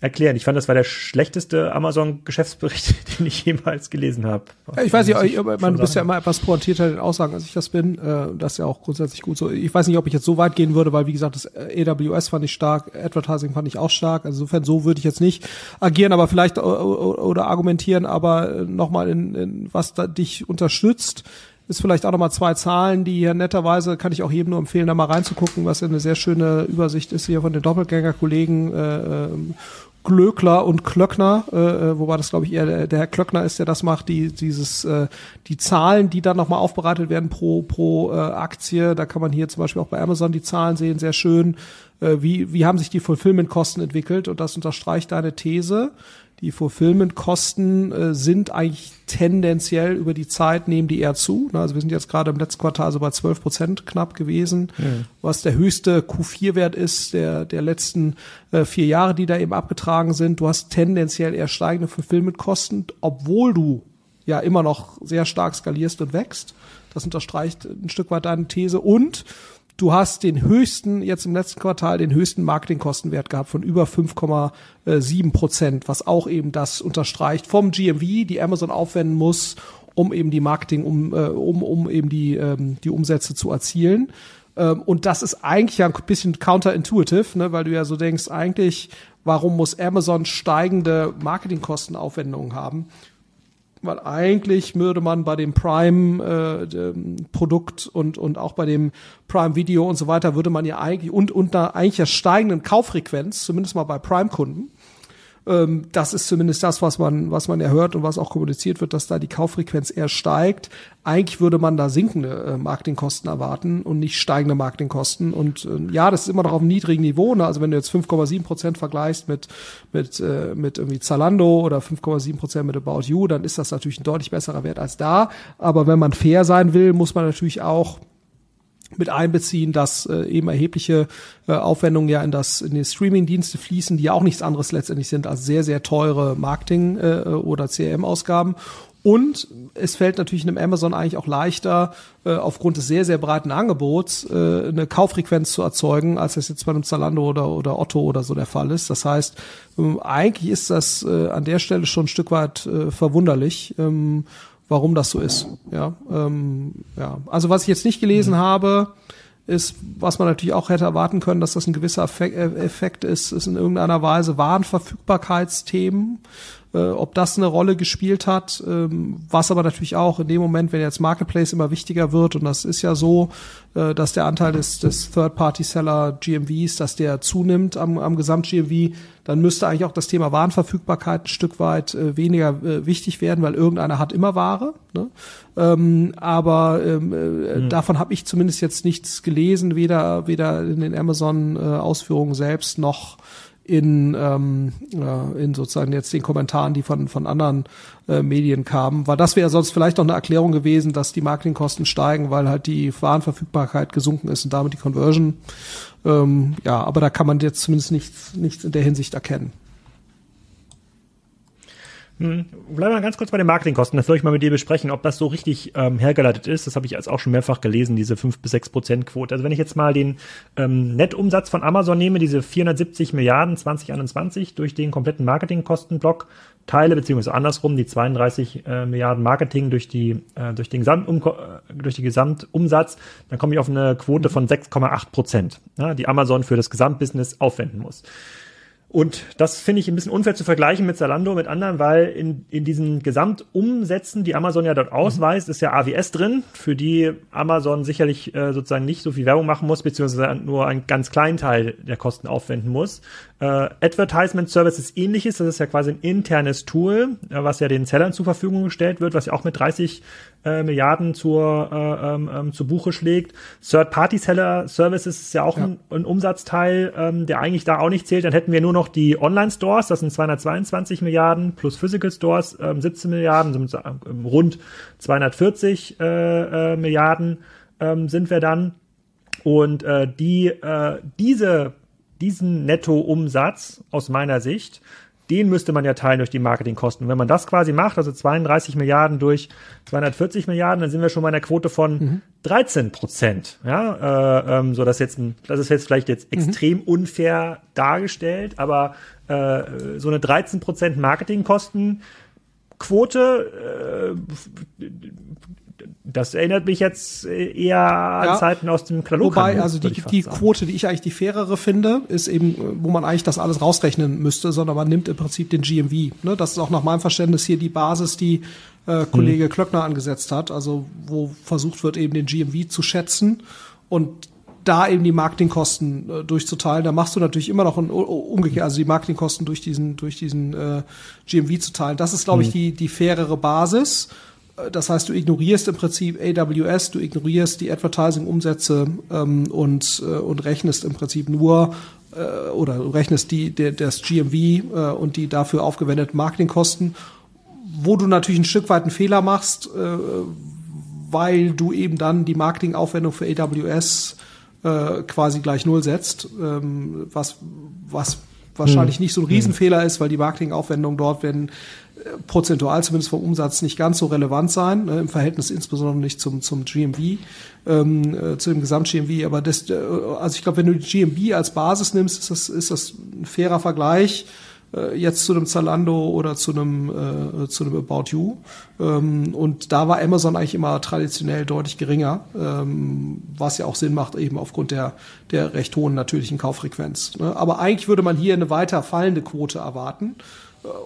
erklären. Ich fand, das war der schlechteste Amazon-Geschäftsbericht, den ich jemals gelesen habe. Ich weiß nicht, ich, man, du bist ja immer etwas pointierter in Aussagen, als ich das bin. Äh, das ist ja auch grundsätzlich gut so. Ich weiß nicht, ob ich jetzt so weit gehen würde, weil wie gesagt, das äh, AWS fand ich stark, Advertising fand ich auch stark. Also insofern so würde ich jetzt nicht agieren, aber vielleicht oder argumentieren, aber nochmal in, in was da dich unterstützt ist vielleicht auch nochmal zwei Zahlen, die hier netterweise, kann ich auch jedem nur empfehlen, da mal reinzugucken, was eine sehr schöne Übersicht ist hier von den Doppelgänger-Kollegen äh, ähm, Glöckler und Klöckner, äh, äh, wobei das glaube ich eher der, der Herr Klöckner ist, der das macht, die dieses äh, die Zahlen, die dann nochmal aufbereitet werden pro pro äh, Aktie, da kann man hier zum Beispiel auch bei Amazon die Zahlen sehen, sehr schön. Äh, wie wie haben sich die Fulfillment-Kosten entwickelt und das unterstreicht deine These. Die Fulfillment-Kosten äh, sind eigentlich tendenziell über die Zeit nehmen die eher zu. Also wir sind jetzt gerade im letzten Quartal so bei 12 Prozent knapp gewesen, ja. was der höchste Q4-Wert ist der, der letzten äh, vier Jahre, die da eben abgetragen sind. Du hast tendenziell eher steigende Fulfillment-Kosten, obwohl du ja immer noch sehr stark skalierst und wächst. Das unterstreicht ein Stück weit deine These und Du hast den höchsten, jetzt im letzten Quartal, den höchsten Marketingkostenwert gehabt von über 5,7 Prozent, was auch eben das unterstreicht vom GMV, die Amazon aufwenden muss, um eben die Marketing, um, äh, um, um eben die, ähm, die Umsätze zu erzielen. Ähm, und das ist eigentlich ja ein bisschen counterintuitive, ne, weil du ja so denkst, eigentlich, warum muss Amazon steigende Marketingkostenaufwendungen haben? Weil eigentlich würde man bei dem Prime-Produkt äh, und, und auch bei dem Prime-Video und so weiter, würde man ja eigentlich und unter eigentlich der steigenden Kauffrequenz, zumindest mal bei Prime-Kunden, das ist zumindest das, was man, was man ja hört und was auch kommuniziert wird, dass da die Kauffrequenz eher steigt. Eigentlich würde man da sinkende äh, Marketingkosten erwarten und nicht steigende Marketingkosten. Und äh, ja, das ist immer noch auf einem niedrigen Niveau. Ne? Also wenn du jetzt 5,7 Prozent vergleichst mit, mit, äh, mit irgendwie Zalando oder 5,7 Prozent mit About You, dann ist das natürlich ein deutlich besserer Wert als da. Aber wenn man fair sein will, muss man natürlich auch mit einbeziehen, dass äh, eben erhebliche äh, Aufwendungen ja in das in die Streaming-Dienste fließen, die ja auch nichts anderes letztendlich sind als sehr sehr teure Marketing äh, oder CRM-Ausgaben. Und es fällt natürlich einem Amazon eigentlich auch leichter, äh, aufgrund des sehr, sehr breiten Angebots äh, eine Kauffrequenz zu erzeugen, als das jetzt bei einem Zalando oder, oder Otto oder so der Fall ist. Das heißt, ähm, eigentlich ist das äh, an der Stelle schon ein Stück weit äh, verwunderlich. Ähm, warum das so ist. Ja, ähm, ja. Also was ich jetzt nicht gelesen mhm. habe, ist, was man natürlich auch hätte erwarten können, dass das ein gewisser Effekt ist, ist in irgendeiner Weise Warenverfügbarkeitsthemen äh, ob das eine Rolle gespielt hat, ähm, was aber natürlich auch in dem Moment, wenn jetzt Marketplace immer wichtiger wird, und das ist ja so, äh, dass der Anteil des, des Third-Party-Seller GMVs, dass der zunimmt am, am Gesamt-GMV, dann müsste eigentlich auch das Thema Warenverfügbarkeit ein Stück weit äh, weniger äh, wichtig werden, weil irgendeiner hat immer Ware. Ne? Ähm, aber ähm, äh, mhm. davon habe ich zumindest jetzt nichts gelesen, weder, weder in den Amazon-Ausführungen äh, selbst noch in, ähm, äh, in sozusagen jetzt den Kommentaren, die von, von anderen äh, Medien kamen. Weil das wäre sonst vielleicht noch eine Erklärung gewesen, dass die Marketingkosten steigen, weil halt die Warenverfügbarkeit gesunken ist und damit die Conversion. Ähm, ja, aber da kann man jetzt zumindest nichts, nichts in der Hinsicht erkennen. Hm. Bleiben wir ganz kurz bei den Marketingkosten. Das soll ich mal mit dir besprechen, ob das so richtig ähm, hergeleitet ist. Das habe ich jetzt auch schon mehrfach gelesen, diese 5 bis 6 Prozent Quote. Also wenn ich jetzt mal den ähm, Nettumsatz von Amazon nehme, diese 470 Milliarden 2021 durch den kompletten Marketingkostenblock teile, beziehungsweise andersrum, die 32 äh, Milliarden Marketing durch die, äh, durch den Gesamtum äh, durch die Gesamtumsatz, dann komme ich auf eine Quote von 6,8 Prozent, ja, die Amazon für das Gesamtbusiness aufwenden muss. Und das finde ich ein bisschen unfair zu vergleichen mit Zalando, mit anderen, weil in, in diesen Gesamtumsätzen, die Amazon ja dort ausweist, ist ja AWS drin, für die Amazon sicherlich äh, sozusagen nicht so viel Werbung machen muss, beziehungsweise nur einen ganz kleinen Teil der Kosten aufwenden muss. Äh, Advertisement Services ähnliches, das ist ja quasi ein internes Tool, äh, was ja den Sellern zur Verfügung gestellt wird, was ja auch mit 30 äh, Milliarden zur, äh, ähm, ähm, zu Buche schlägt. Third-Party-Seller-Services ist ja auch ja. Ein, ein, Umsatzteil, ähm, der eigentlich da auch nicht zählt. Dann hätten wir nur noch die Online-Stores, das sind 222 Milliarden, plus Physical Stores ähm, 17 Milliarden, sind ähm, rund 240 äh, äh, Milliarden ähm, sind wir dann. Und äh, die, äh, diese diesen Nettoumsatz aus meiner Sicht, den müsste man ja teilen durch die Marketingkosten. Und wenn man das quasi macht, also 32 Milliarden durch 240 Milliarden, dann sind wir schon bei einer Quote von mhm. 13 Prozent. Ja, äh, ähm, so dass jetzt, das ist jetzt vielleicht jetzt mhm. extrem unfair dargestellt, aber äh, so eine 13 Prozent Marketingkosten Quote äh, das erinnert mich jetzt eher an ja, Zeiten aus dem Katalog. Wobei, also die, die Quote, die ich eigentlich die fairere finde, ist eben, wo man eigentlich das alles rausrechnen müsste, sondern man nimmt im Prinzip den GMV. Ne? Das ist auch nach meinem Verständnis hier die Basis, die äh, Kollege hm. Klöckner angesetzt hat, also wo versucht wird, eben den GMV zu schätzen und da eben die Marketingkosten äh, durchzuteilen. Da machst du natürlich immer noch ein umgekehrt, also die Marketingkosten durch diesen durch diesen äh, GMV zu teilen. Das ist, glaube ich, hm. die die fairere Basis. Das heißt, du ignorierst im Prinzip AWS, du ignorierst die Advertising-Umsätze ähm, und, äh, und rechnest im Prinzip nur äh, oder du rechnest die, der, das GMV äh, und die dafür aufgewendeten Marketingkosten, wo du natürlich ein Stück weit einen Fehler machst, äh, weil du eben dann die Marketingaufwendung für AWS äh, quasi gleich null setzt, ähm, was, was wahrscheinlich hm. nicht so ein Riesenfehler ist, weil die Marketingaufwendungen dort werden prozentual zumindest vom Umsatz nicht ganz so relevant sein, ne, im Verhältnis insbesondere nicht zum, zum GMV, ähm, äh, zu dem Gesamt-GMV. Aber das, äh, also ich glaube, wenn du die GMV als Basis nimmst, ist das, ist das ein fairer Vergleich äh, jetzt zu einem Zalando oder zu einem, äh, zu einem About You. Ähm, und da war Amazon eigentlich immer traditionell deutlich geringer, ähm, was ja auch Sinn macht, eben aufgrund der, der recht hohen natürlichen Kauffrequenz. Ne? Aber eigentlich würde man hier eine weiter fallende Quote erwarten.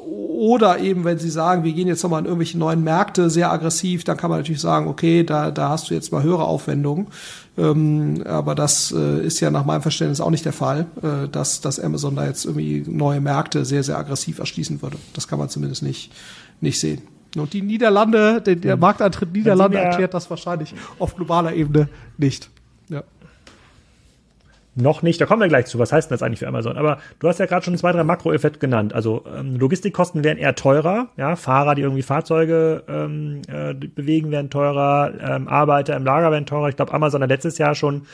Oder eben, wenn Sie sagen, wir gehen jetzt nochmal in irgendwelche neuen Märkte sehr aggressiv, dann kann man natürlich sagen, okay, da, da hast du jetzt mal höhere Aufwendungen. Ähm, aber das äh, ist ja nach meinem Verständnis auch nicht der Fall, äh, dass, dass Amazon da jetzt irgendwie neue Märkte sehr, sehr aggressiv erschließen würde. Das kann man zumindest nicht, nicht sehen. Und die Niederlande, der, der hm. Markteintritt Niederlande erklärt das wahrscheinlich auf globaler Ebene nicht. Noch nicht, da kommen wir gleich zu. Was heißt denn das eigentlich für Amazon? Aber du hast ja gerade schon zwei, drei Makroeffekte genannt. Also ähm, Logistikkosten werden eher teurer. Ja, Fahrer, die irgendwie Fahrzeuge ähm, äh, bewegen, werden teurer. Ähm, Arbeiter im Lager werden teurer. Ich glaube, Amazon hat letztes Jahr schon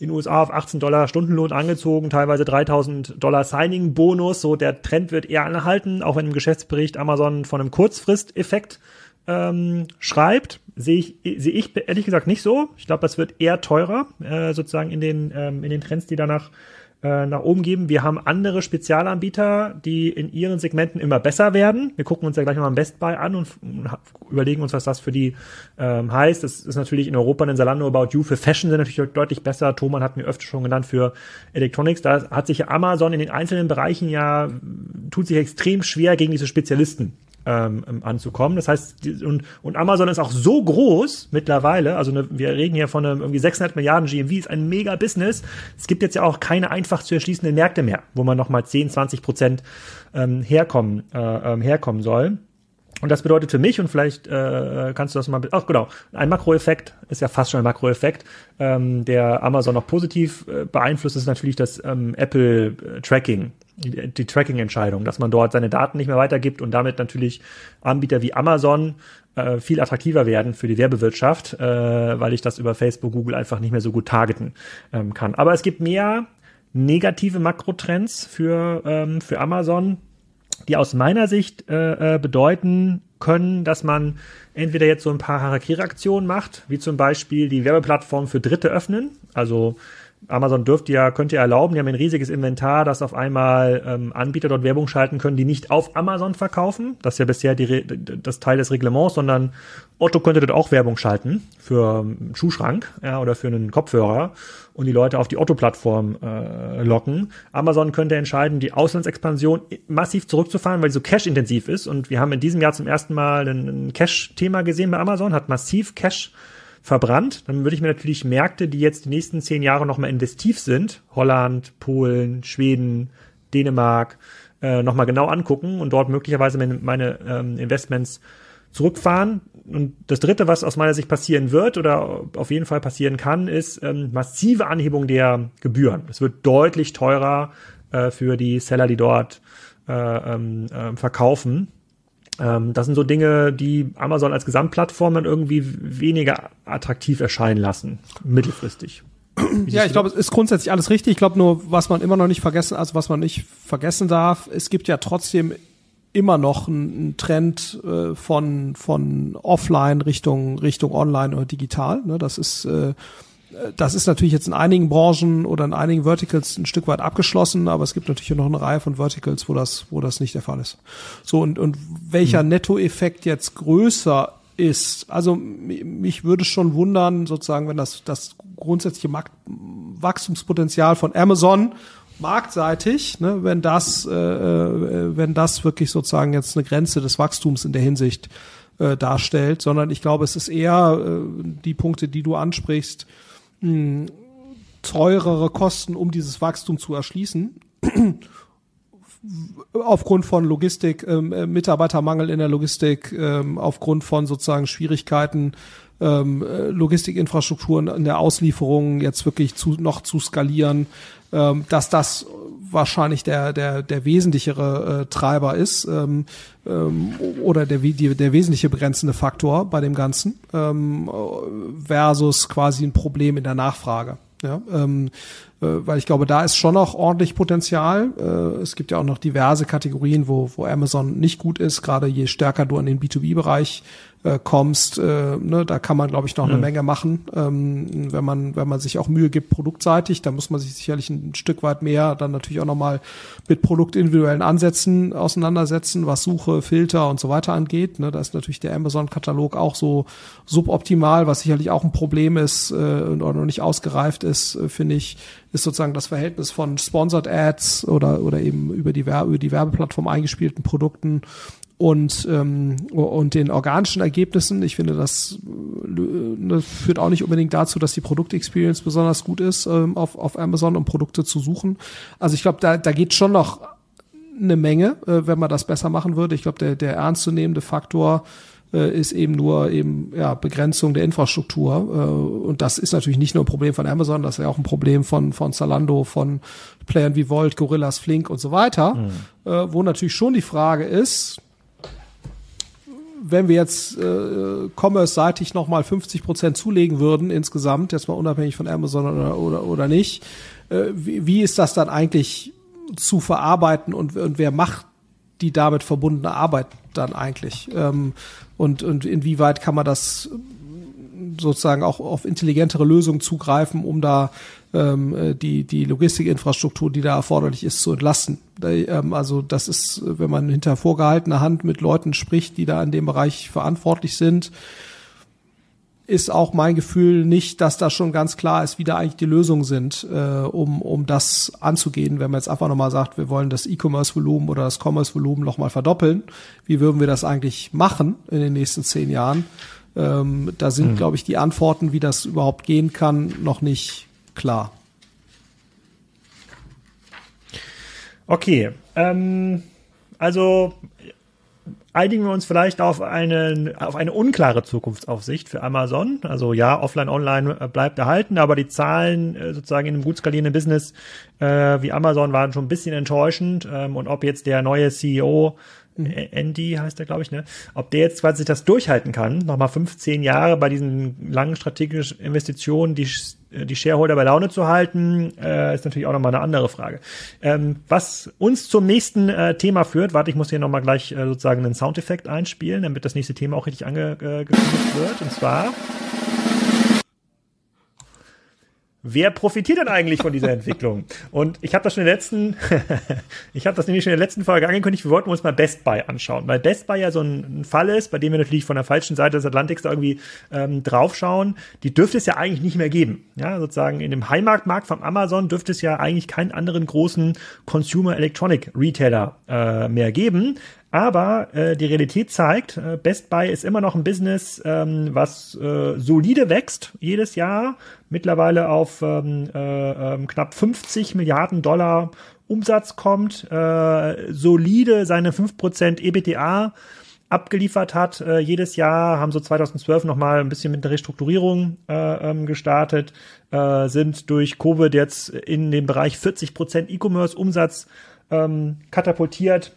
in den USA auf 18 Dollar Stundenlohn angezogen, teilweise 3000 Dollar Signing-Bonus. So der Trend wird eher anhalten, auch wenn im Geschäftsbericht Amazon von einem Kurzfristeffekt ähm, schreibt, sehe ich, sehe ich ehrlich gesagt nicht so. Ich glaube, das wird eher teurer, äh, sozusagen in den, ähm, in den Trends, die danach äh, nach oben geben. Wir haben andere Spezialanbieter, die in ihren Segmenten immer besser werden. Wir gucken uns ja gleich mal ein Best Buy an und überlegen uns, was das für die ähm, heißt. Das ist natürlich in Europa ein Zalando About You für Fashion sind natürlich deutlich besser. Thomann hat mir öfter schon genannt für Electronics. Da hat sich Amazon in den einzelnen Bereichen ja, tut sich extrem schwer gegen diese Spezialisten ähm, ähm, anzukommen. Das heißt, und, und Amazon ist auch so groß mittlerweile, also eine, wir reden hier von einem irgendwie 600 Milliarden GMV, ist ein mega Business. Es gibt jetzt ja auch keine einfach zu erschließenden Märkte mehr, wo man nochmal 10, 20 Prozent ähm, herkommen, äh, ähm, herkommen soll. Und das bedeutet für mich, und vielleicht äh, kannst du das mal, ach genau, ein Makroeffekt, ist ja fast schon ein Makroeffekt, ähm, der Amazon noch positiv äh, beeinflusst, ist natürlich das ähm, Apple äh, die, die Tracking-Entscheidung, dass man dort seine Daten nicht mehr weitergibt und damit natürlich Anbieter wie Amazon äh, viel attraktiver werden für die Werbewirtschaft, äh, weil ich das über Facebook, Google einfach nicht mehr so gut targeten ähm, kann. Aber es gibt mehr negative Makrotrends für, ähm, für Amazon, die aus meiner Sicht äh, äh, bedeuten können, dass man entweder jetzt so ein paar Harakiri-Aktionen macht, wie zum Beispiel die Werbeplattform für Dritte öffnen, also Amazon dürfte ja, könnte ja erlauben, die haben ein riesiges Inventar, dass auf einmal ähm, Anbieter dort Werbung schalten können, die nicht auf Amazon verkaufen. Das ist ja bisher die, das Teil des Reglements, sondern Otto könnte dort auch Werbung schalten für einen Schuhschrank ja, oder für einen Kopfhörer und die Leute auf die Otto-Plattform äh, locken. Amazon könnte entscheiden, die Auslandsexpansion massiv zurückzufahren, weil sie so cash-intensiv ist. Und wir haben in diesem Jahr zum ersten Mal ein, ein Cash-Thema gesehen bei Amazon, hat massiv Cash verbrannt. Dann würde ich mir natürlich Märkte, die jetzt die nächsten zehn Jahre nochmal investiv sind, Holland, Polen, Schweden, Dänemark, äh, nochmal genau angucken und dort möglicherweise meine, meine ähm, Investments zurückfahren. Und das Dritte, was aus meiner Sicht passieren wird oder auf jeden Fall passieren kann, ist ähm, massive Anhebung der Gebühren. Es wird deutlich teurer äh, für die Seller, die dort äh, ähm, äh, verkaufen. Ähm, das sind so Dinge, die Amazon als Gesamtplattform dann irgendwie weniger attraktiv erscheinen lassen, mittelfristig. ja, ich glaube, es ist grundsätzlich alles richtig. Ich glaube nur, was man immer noch nicht vergessen, also was man nicht vergessen darf, es gibt ja trotzdem immer noch einen Trend äh, von von Offline Richtung Richtung Online oder digital. Ne? Das ist äh, das ist natürlich jetzt in einigen Branchen oder in einigen Verticals ein Stück weit abgeschlossen, aber es gibt natürlich noch eine Reihe von Verticals, wo das, wo das nicht der Fall ist. So, und, und welcher hm. Nettoeffekt jetzt größer ist, also mich würde schon wundern, sozusagen, wenn das, das grundsätzliche Markt Wachstumspotenzial von Amazon marktseitig, ne, wenn das, äh, äh, wenn das wirklich sozusagen jetzt eine Grenze des Wachstums in der Hinsicht äh, darstellt, sondern ich glaube, es ist eher äh, die Punkte, die du ansprichst, mh, teurere Kosten, um dieses Wachstum zu erschließen. aufgrund von Logistik, ähm, äh, Mitarbeitermangel in der Logistik, ähm, aufgrund von sozusagen Schwierigkeiten, ähm, äh, Logistikinfrastrukturen in der Auslieferung jetzt wirklich zu, noch zu skalieren, ähm, dass das wahrscheinlich der der der wesentlichere äh, Treiber ist ähm, ähm, oder der die, der wesentliche begrenzende Faktor bei dem Ganzen ähm, versus quasi ein Problem in der Nachfrage. Ja, ähm, äh, weil ich glaube, da ist schon noch ordentlich Potenzial. Äh, es gibt ja auch noch diverse Kategorien, wo, wo Amazon nicht gut ist, gerade je stärker du an den B2B-Bereich äh, kommst, äh, ne, da kann man, glaube ich, noch eine mhm. Menge machen, ähm, wenn man, wenn man sich auch Mühe gibt, produktseitig, da muss man sich sicherlich ein Stück weit mehr dann natürlich auch nochmal mit produktindividuellen Ansätzen auseinandersetzen, was Suche, Filter und so weiter angeht. Ne, da ist natürlich der Amazon-Katalog auch so suboptimal, was sicherlich auch ein Problem ist äh, und noch nicht ausgereift ist, äh, finde ich, ist sozusagen das Verhältnis von Sponsored Ads oder, oder eben über die, Werbe, über die Werbeplattform eingespielten Produkten und, ähm, und den organischen Ergebnissen. Ich finde, das, äh, das führt auch nicht unbedingt dazu, dass die Produktexperience besonders gut ist, ähm, auf, auf Amazon, um Produkte zu suchen. Also ich glaube, da, da geht schon noch eine Menge, äh, wenn man das besser machen würde. Ich glaube, der, der ernstzunehmende Faktor äh, ist eben nur eben ja Begrenzung der Infrastruktur äh, und das ist natürlich nicht nur ein Problem von Amazon, das ist ja auch ein Problem von von Zalando, von Playern wie Volt, Gorillas, Flink und so weiter, mhm. wo natürlich schon die Frage ist, wenn wir jetzt äh, commerce-seitig nochmal 50 Prozent zulegen würden insgesamt, jetzt mal unabhängig von Amazon oder, oder, oder nicht, äh, wie, wie ist das dann eigentlich zu verarbeiten und, und wer macht die damit verbundene Arbeit dann eigentlich? Ähm, und, und inwieweit kann man das sozusagen auch auf intelligentere Lösungen zugreifen, um da ähm, äh, die, die Logistikinfrastruktur, die da erforderlich ist, zu entlasten. Ähm, also das ist, wenn man hinter vorgehaltener Hand mit Leuten spricht, die da in dem Bereich verantwortlich sind, ist auch mein Gefühl nicht, dass da schon ganz klar ist, wie da eigentlich die Lösungen sind, äh, um, um das anzugehen. Wenn man jetzt einfach nochmal sagt, wir wollen das E-Commerce-Volumen oder das Commerce-Volumen nochmal verdoppeln, wie würden wir das eigentlich machen in den nächsten zehn Jahren? Ähm, da sind, mhm. glaube ich, die Antworten, wie das überhaupt gehen kann, noch nicht klar. Okay, ähm, also einigen wir uns vielleicht auf eine, auf eine unklare Zukunftsaufsicht für Amazon. Also ja, offline, online äh, bleibt erhalten, aber die Zahlen äh, sozusagen in einem gut skalierenden Business äh, wie Amazon waren schon ein bisschen enttäuschend. Ähm, und ob jetzt der neue CEO Andy heißt er, glaube ich, ne? Ob der jetzt quasi das durchhalten kann, nochmal 15 Jahre bei diesen langen strategischen Investitionen, die, die Shareholder bei Laune zu halten, äh, ist natürlich auch nochmal eine andere Frage. Ähm, was uns zum nächsten äh, Thema führt, warte, ich muss hier nochmal gleich äh, sozusagen einen Soundeffekt einspielen, damit das nächste Thema auch richtig angekündigt äh, wird. Und zwar wer profitiert denn eigentlich von dieser Entwicklung? Und ich habe das schon in der letzten, ich habe das nämlich schon in der letzten Folge angekündigt, wir wollten uns mal Best Buy anschauen, weil Best Buy ja so ein, ein Fall ist, bei dem wir natürlich von der falschen Seite des Atlantiks da irgendwie ähm, draufschauen. Die dürfte es ja eigentlich nicht mehr geben. Ja, sozusagen in dem Heimatmarkt von Amazon dürfte es ja eigentlich keinen anderen großen Consumer Electronic Retailer äh, mehr geben. Aber äh, die Realität zeigt, äh, Best Buy ist immer noch ein Business, ähm, was äh, solide wächst jedes Jahr, mittlerweile auf ähm, äh, äh, knapp 50 Milliarden Dollar Umsatz kommt, äh, solide seine 5% EBTA abgeliefert hat. Äh, jedes Jahr haben so 2012 nochmal ein bisschen mit einer Restrukturierung äh, ähm, gestartet, äh, sind durch Covid jetzt in den Bereich 40% E-Commerce Umsatz ähm, katapultiert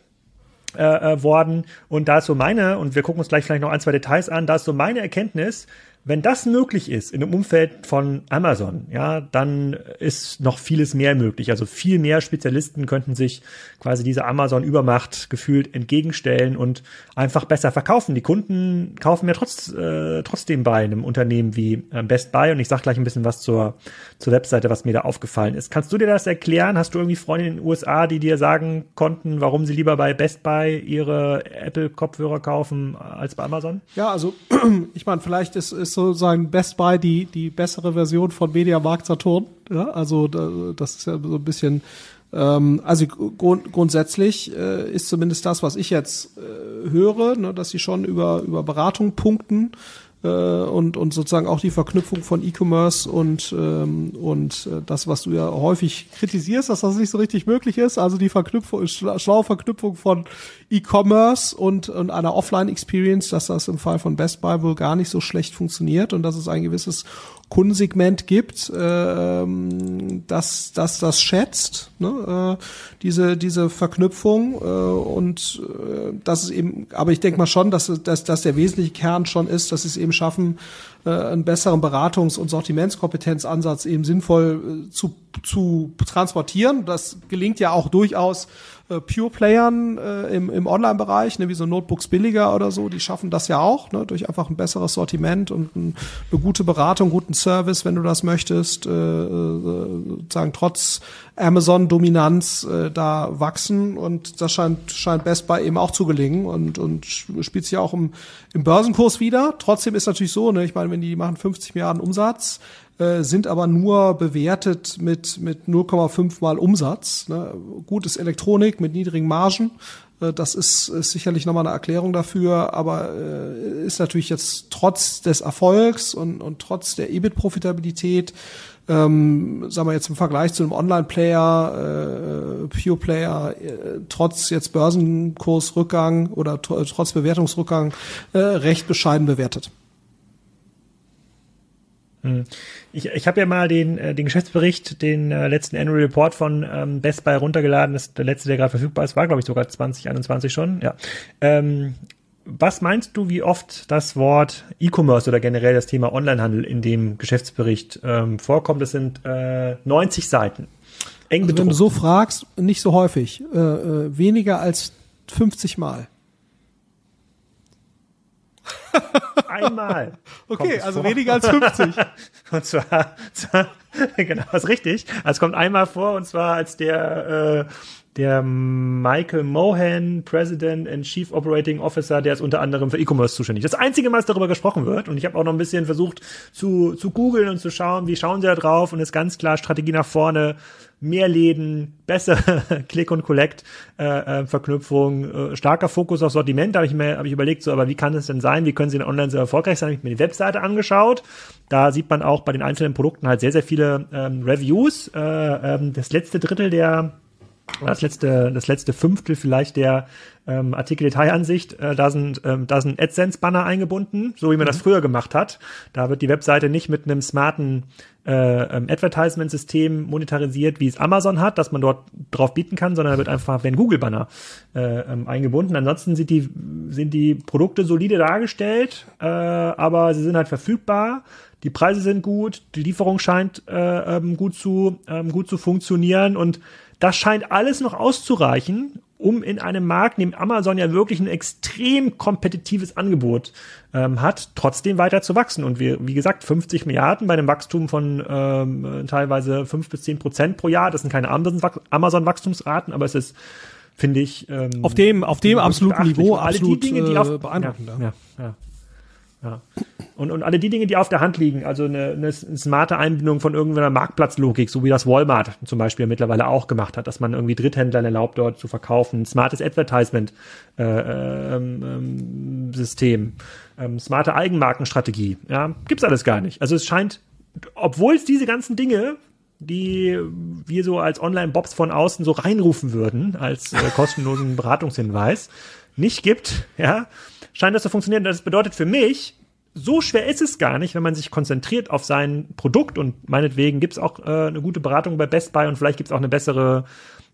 äh, äh, worden. Und da ist so meine, und wir gucken uns gleich vielleicht noch ein, zwei Details an, da ist so meine Erkenntnis, wenn das möglich ist in dem Umfeld von Amazon, ja, dann ist noch vieles mehr möglich. Also viel mehr Spezialisten könnten sich quasi dieser Amazon-Übermacht gefühlt entgegenstellen und einfach besser verkaufen. Die Kunden kaufen ja trotz, äh, trotzdem bei einem Unternehmen wie äh, Best Buy und ich sage gleich ein bisschen was zur, zur Webseite, was mir da aufgefallen ist. Kannst du dir das erklären? Hast du irgendwie Freunde in den USA, die dir sagen konnten, warum sie lieber bei Best Buy ihre Apple-Kopfhörer kaufen als bei Amazon? Ja, also ich meine, vielleicht ist, ist sozusagen Best Buy die, die bessere Version von Mediamarkt Saturn. Ja, also das ist ja so ein bisschen, ähm, also grund, grundsätzlich äh, ist zumindest das, was ich jetzt äh, höre, ne, dass sie schon über, über Beratung punkten äh, und, und sozusagen auch die Verknüpfung von E-Commerce und, ähm, und äh, das, was du ja häufig kritisierst, dass das nicht so richtig möglich ist, also die Verknüpfung, schlaue Verknüpfung von E-Commerce und, und einer Offline-Experience, dass das im Fall von Best Buy wohl gar nicht so schlecht funktioniert und dass es ein gewisses Kundensegment gibt, äh, dass das das schätzt, ne? äh, diese diese Verknüpfung äh, und äh, das ist eben, aber ich denke mal schon, dass, dass, dass der wesentliche Kern schon ist, dass sie es eben schaffen, äh, einen besseren Beratungs- und Sortimentskompetenzansatz eben sinnvoll äh, zu, zu transportieren. Das gelingt ja auch durchaus äh, Pure-Playern äh, im, im Online-Bereich, ne, wie so Notebooks billiger oder so, die schaffen das ja auch, ne, durch einfach ein besseres Sortiment und ein, eine gute Beratung, guten Service, wenn du das möchtest, äh, äh, sozusagen trotz Amazon-Dominanz äh, da wachsen und das scheint, scheint Best Buy eben auch zu gelingen und, und spielt sich auch im, im Börsenkurs wieder. Trotzdem ist natürlich so, ne, ich meine, wenn die machen 50 Milliarden Umsatz, äh, sind aber nur bewertet mit, mit 0,5 mal Umsatz. Ne? Gut ist Elektronik mit niedrigen Margen. Äh, das ist, ist sicherlich nochmal eine Erklärung dafür, aber äh, ist natürlich jetzt trotz des Erfolgs und, und trotz der EBIT-Profitabilität ähm, sagen wir jetzt im Vergleich zu einem Online-Player, äh, Pure-Player, äh, trotz jetzt Börsenkursrückgang oder trotz Bewertungsrückgang äh, recht bescheiden bewertet. Hm. Ich, ich habe ja mal den, äh, den Geschäftsbericht, den äh, letzten Annual Report von ähm, Best Buy runtergeladen. Das ist der letzte, der gerade verfügbar ist, war, glaube ich, sogar 2021 schon. Ja. Ähm, was meinst du, wie oft das Wort E-Commerce oder generell das Thema Onlinehandel in dem Geschäftsbericht ähm, vorkommt? Das sind äh, 90 Seiten. Eng also wenn du so fragst, nicht so häufig. Äh, äh, weniger als 50 Mal. Einmal. okay, also weniger als 50. und zwar, zwar genau, ist richtig. Also es kommt einmal vor und zwar als der äh, der Michael Mohan, President and Chief Operating Officer, der ist unter anderem für E-Commerce zuständig. Das einzige Mal, dass darüber gesprochen wird, und ich habe auch noch ein bisschen versucht zu, zu googeln und zu schauen, wie schauen sie da drauf, und ist ganz klar Strategie nach vorne, mehr Läden, bessere Click und Collect äh, äh, Verknüpfung, äh, starker Fokus auf Sortiment. Da habe ich mir hab ich überlegt, so, aber wie kann es denn sein? Wie können sie denn online so erfolgreich sein? Habe ich mir die Webseite angeschaut. Da sieht man auch bei den einzelnen Produkten halt sehr sehr viele ähm, Reviews. Äh, ähm, das letzte Drittel der das letzte, das letzte Fünftel vielleicht der ähm, Artikel-Detailansicht, äh, da sind, ähm, da sind AdSense-Banner eingebunden, so wie man mhm. das früher gemacht hat. Da wird die Webseite nicht mit einem smarten äh, ähm, Advertisement-System monetarisiert, wie es Amazon hat, dass man dort drauf bieten kann, sondern da wird einfach wenn Google-Banner äh, ähm, eingebunden. Ansonsten sind die, sind die Produkte solide dargestellt, äh, aber sie sind halt verfügbar. Die Preise sind gut, die Lieferung scheint äh, ähm, gut zu ähm, gut zu funktionieren und das scheint alles noch auszureichen, um in einem Markt, in dem Amazon ja wirklich ein extrem kompetitives Angebot ähm, hat, trotzdem weiter zu wachsen. Und wir, wie gesagt, 50 Milliarden bei einem Wachstum von ähm, teilweise 5 bis 10 Prozent pro Jahr. Das sind keine Amazon-Wachstumsraten, aber es ist, finde ich, ähm, auf dem, auf dem absoluten Niveau absolut die Dinge, die auf, äh, beeindruckend. Ja, ja, ja. Ja. Und, und alle die Dinge, die auf der Hand liegen, also eine, eine smarte Einbindung von irgendeiner Marktplatzlogik, so wie das Walmart zum Beispiel mittlerweile auch gemacht hat, dass man irgendwie Dritthändlern erlaubt, dort zu verkaufen, smartes Advertisement-System, äh, ähm, ähm, ähm, smarte Eigenmarkenstrategie, ja, gibt's alles gar nicht. Also es scheint, obwohl es diese ganzen Dinge die wir so als Online-Bobs von außen so reinrufen würden, als äh, kostenlosen Beratungshinweis, nicht gibt, ja, scheint das zu funktionieren. Das bedeutet für mich, so schwer ist es gar nicht, wenn man sich konzentriert auf sein Produkt und meinetwegen gibt es auch äh, eine gute Beratung bei Best Buy und vielleicht gibt es auch eine bessere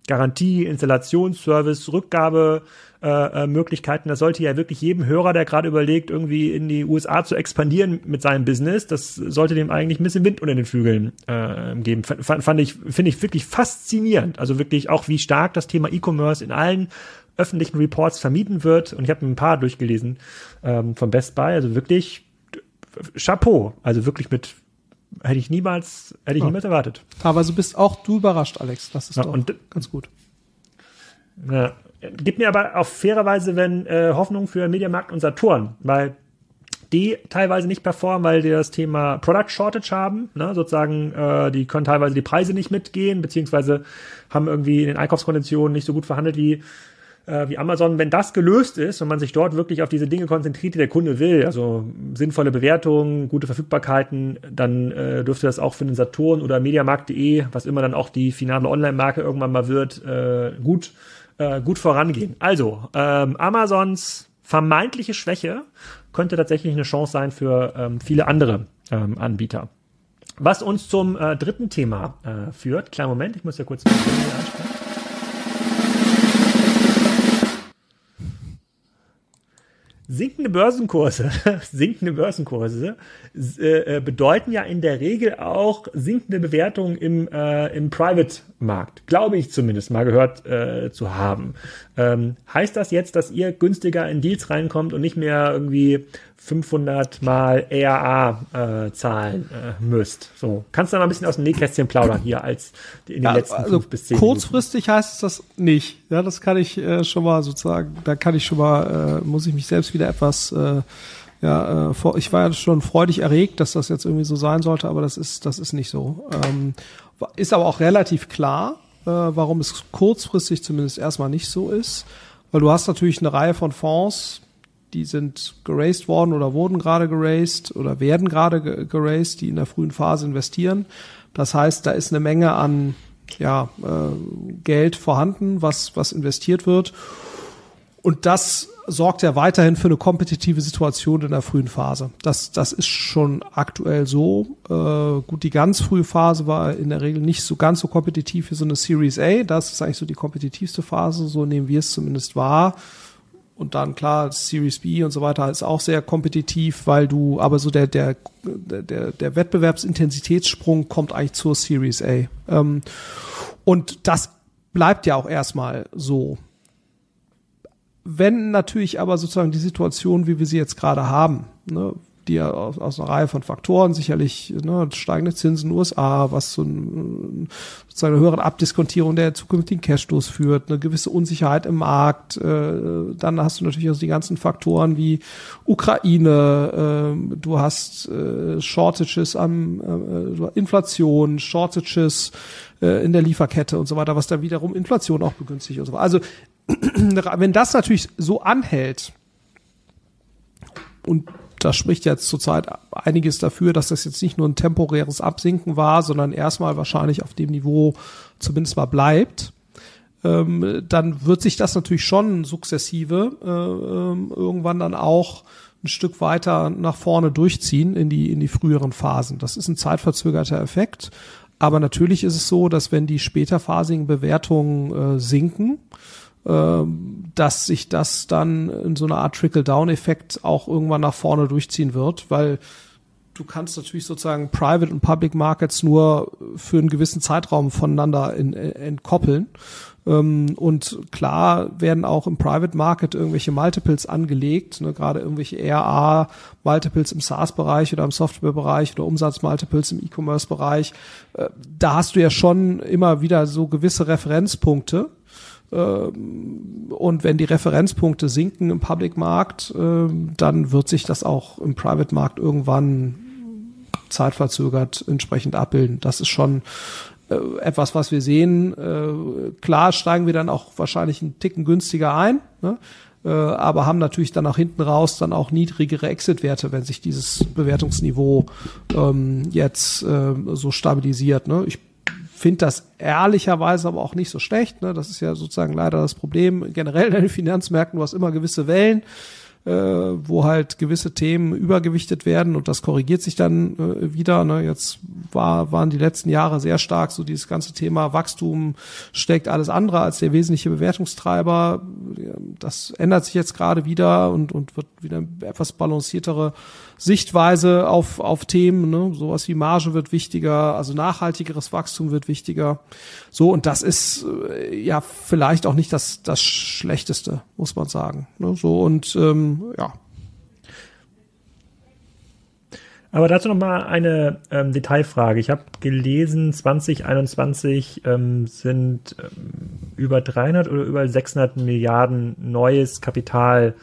Garantie, Installationsservice, Rückgabe. Äh, äh. Das sollte ja wirklich jedem Hörer, der gerade überlegt, irgendwie in die USA zu expandieren mit seinem Business, das sollte dem eigentlich ein bisschen Wind unter den Flügeln äh, geben. F fand ich, finde ich wirklich faszinierend. Also wirklich auch, wie stark das Thema E-Commerce in allen öffentlichen Reports vermieden wird. Und ich habe ein paar durchgelesen ähm, von Best Buy. Also wirklich Chapeau. Also wirklich mit hätte ich niemals, hätte ich ja. niemals erwartet. Aber so bist auch du überrascht, Alex. Das ist ja, doch und, ganz gut. Ja, gibt mir aber auf faire Weise, wenn äh, Hoffnung für Mediamarkt und Saturn, weil die teilweise nicht performen, weil die das Thema Product Shortage haben, ne? sozusagen, äh, die können teilweise die Preise nicht mitgehen, beziehungsweise haben irgendwie in den Einkaufskonditionen nicht so gut verhandelt wie äh, wie Amazon, wenn das gelöst ist und man sich dort wirklich auf diese Dinge konzentriert, die der Kunde will, also sinnvolle Bewertungen, gute Verfügbarkeiten, dann äh, dürfte das auch für den Saturn oder Mediamarkt.de, was immer dann auch die finale Online-Marke irgendwann mal wird, äh, gut, äh, gut vorangehen. Also, ähm, Amazons vermeintliche Schwäche könnte tatsächlich eine Chance sein für ähm, viele andere ähm, Anbieter. Was uns zum äh, dritten Thema äh, führt. Kleinen Moment, ich muss ja kurz ansprechen. Sinkende Börsenkurse, sinkende Börsenkurse äh, äh, bedeuten ja in der Regel auch sinkende Bewertungen im, äh, im Private-Markt. Glaube ich zumindest mal gehört äh, zu haben. Ähm, heißt das jetzt, dass ihr günstiger in Deals reinkommt und nicht mehr irgendwie 500 mal ERA äh, zahlen äh, müsst. So, kannst du da mal ein bisschen aus dem Nähkästchen plaudern hier als in den ja, letzten also fünf bis zehn Kurzfristig Minuten. heißt es das nicht. Ja, das kann ich äh, schon mal sozusagen, da kann ich schon mal, äh, muss ich mich selbst wieder etwas äh, ja, äh, vor, ich war ja schon freudig erregt, dass das jetzt irgendwie so sein sollte, aber das ist, das ist nicht so. Ähm, ist aber auch relativ klar, äh, warum es kurzfristig zumindest erstmal nicht so ist. Weil du hast natürlich eine Reihe von Fonds, die sind geraced worden oder wurden gerade geraced oder werden gerade geraced, die in der frühen Phase investieren. Das heißt, da ist eine Menge an ja, äh, Geld vorhanden, was, was investiert wird. Und das sorgt ja weiterhin für eine kompetitive Situation in der frühen Phase. Das, das ist schon aktuell so. Äh, gut, die ganz frühe Phase war in der Regel nicht so ganz so kompetitiv wie so eine Series A. Das ist eigentlich so die kompetitivste Phase, so nehmen wir es zumindest wahr. Und dann klar, Series B und so weiter ist auch sehr kompetitiv, weil du, aber so der, der, der, der Wettbewerbsintensitätssprung kommt eigentlich zur Series A. Ähm, und das bleibt ja auch erstmal so. wenn natürlich aber sozusagen die Situation, wie wir sie jetzt gerade haben, ne, die aus, aus einer Reihe von Faktoren sicherlich ne, steigende Zinsen in den USA, was zu sozusagen einer höheren Abdiskontierung der zukünftigen Cashflows führt, eine gewisse Unsicherheit im Markt. Äh, dann hast du natürlich also die ganzen Faktoren wie Ukraine, äh, du hast äh, Shortages am äh, Inflation, Shortages äh, in der Lieferkette und so weiter, was dann wiederum Inflation auch begünstigt und so weiter. Also wenn das natürlich so anhält und da spricht jetzt zurzeit einiges dafür, dass das jetzt nicht nur ein temporäres Absinken war, sondern erstmal wahrscheinlich auf dem Niveau zumindest mal bleibt. Ähm, dann wird sich das natürlich schon sukzessive äh, ähm, irgendwann dann auch ein Stück weiter nach vorne durchziehen in die, in die früheren Phasen. Das ist ein zeitverzögerter Effekt. Aber natürlich ist es so, dass wenn die späterphasigen Bewertungen äh, sinken, dass sich das dann in so einer Art Trickle-Down-Effekt auch irgendwann nach vorne durchziehen wird, weil du kannst natürlich sozusagen Private und Public Markets nur für einen gewissen Zeitraum voneinander in, in, entkoppeln. Ähm, und klar werden auch im Private Market irgendwelche Multiples angelegt, ne, gerade irgendwelche RA-Multiples im SaaS-Bereich oder im Software-Bereich oder Umsatz-Multiples im E-Commerce-Bereich. Äh, da hast du ja schon immer wieder so gewisse Referenzpunkte ähm, und wenn die Referenzpunkte sinken im Public-Markt, ähm, dann wird sich das auch im Private-Markt irgendwann zeitverzögert entsprechend abbilden. Das ist schon äh, etwas, was wir sehen. Äh, klar steigen wir dann auch wahrscheinlich einen Ticken günstiger ein, ne? Äh, aber haben natürlich dann auch hinten raus dann auch niedrigere Exit-Werte, wenn sich dieses Bewertungsniveau ähm, jetzt so stabilisiert. Ne? Ich finde das ehrlicherweise aber auch nicht so schlecht. Ne? Das ist ja sozusagen leider das Problem generell in den Finanzmärkten. Du hast immer gewisse Wellen äh, wo halt gewisse Themen übergewichtet werden und das korrigiert sich dann äh, wieder. Ne? Jetzt war, waren die letzten Jahre sehr stark so dieses ganze Thema Wachstum steckt alles andere als der wesentliche Bewertungstreiber. Das ändert sich jetzt gerade wieder und, und wird wieder etwas balanciertere Sichtweise auf, auf Themen. Ne? Sowas wie Marge wird wichtiger, also nachhaltigeres Wachstum wird wichtiger. So, und das ist äh, ja vielleicht auch nicht das, das Schlechteste, muss man sagen. Ne? So, und ähm, ja. Aber dazu nochmal eine ähm, Detailfrage. Ich habe gelesen, 2021 ähm, sind ähm, über 300 oder über 600 Milliarden neues Kapital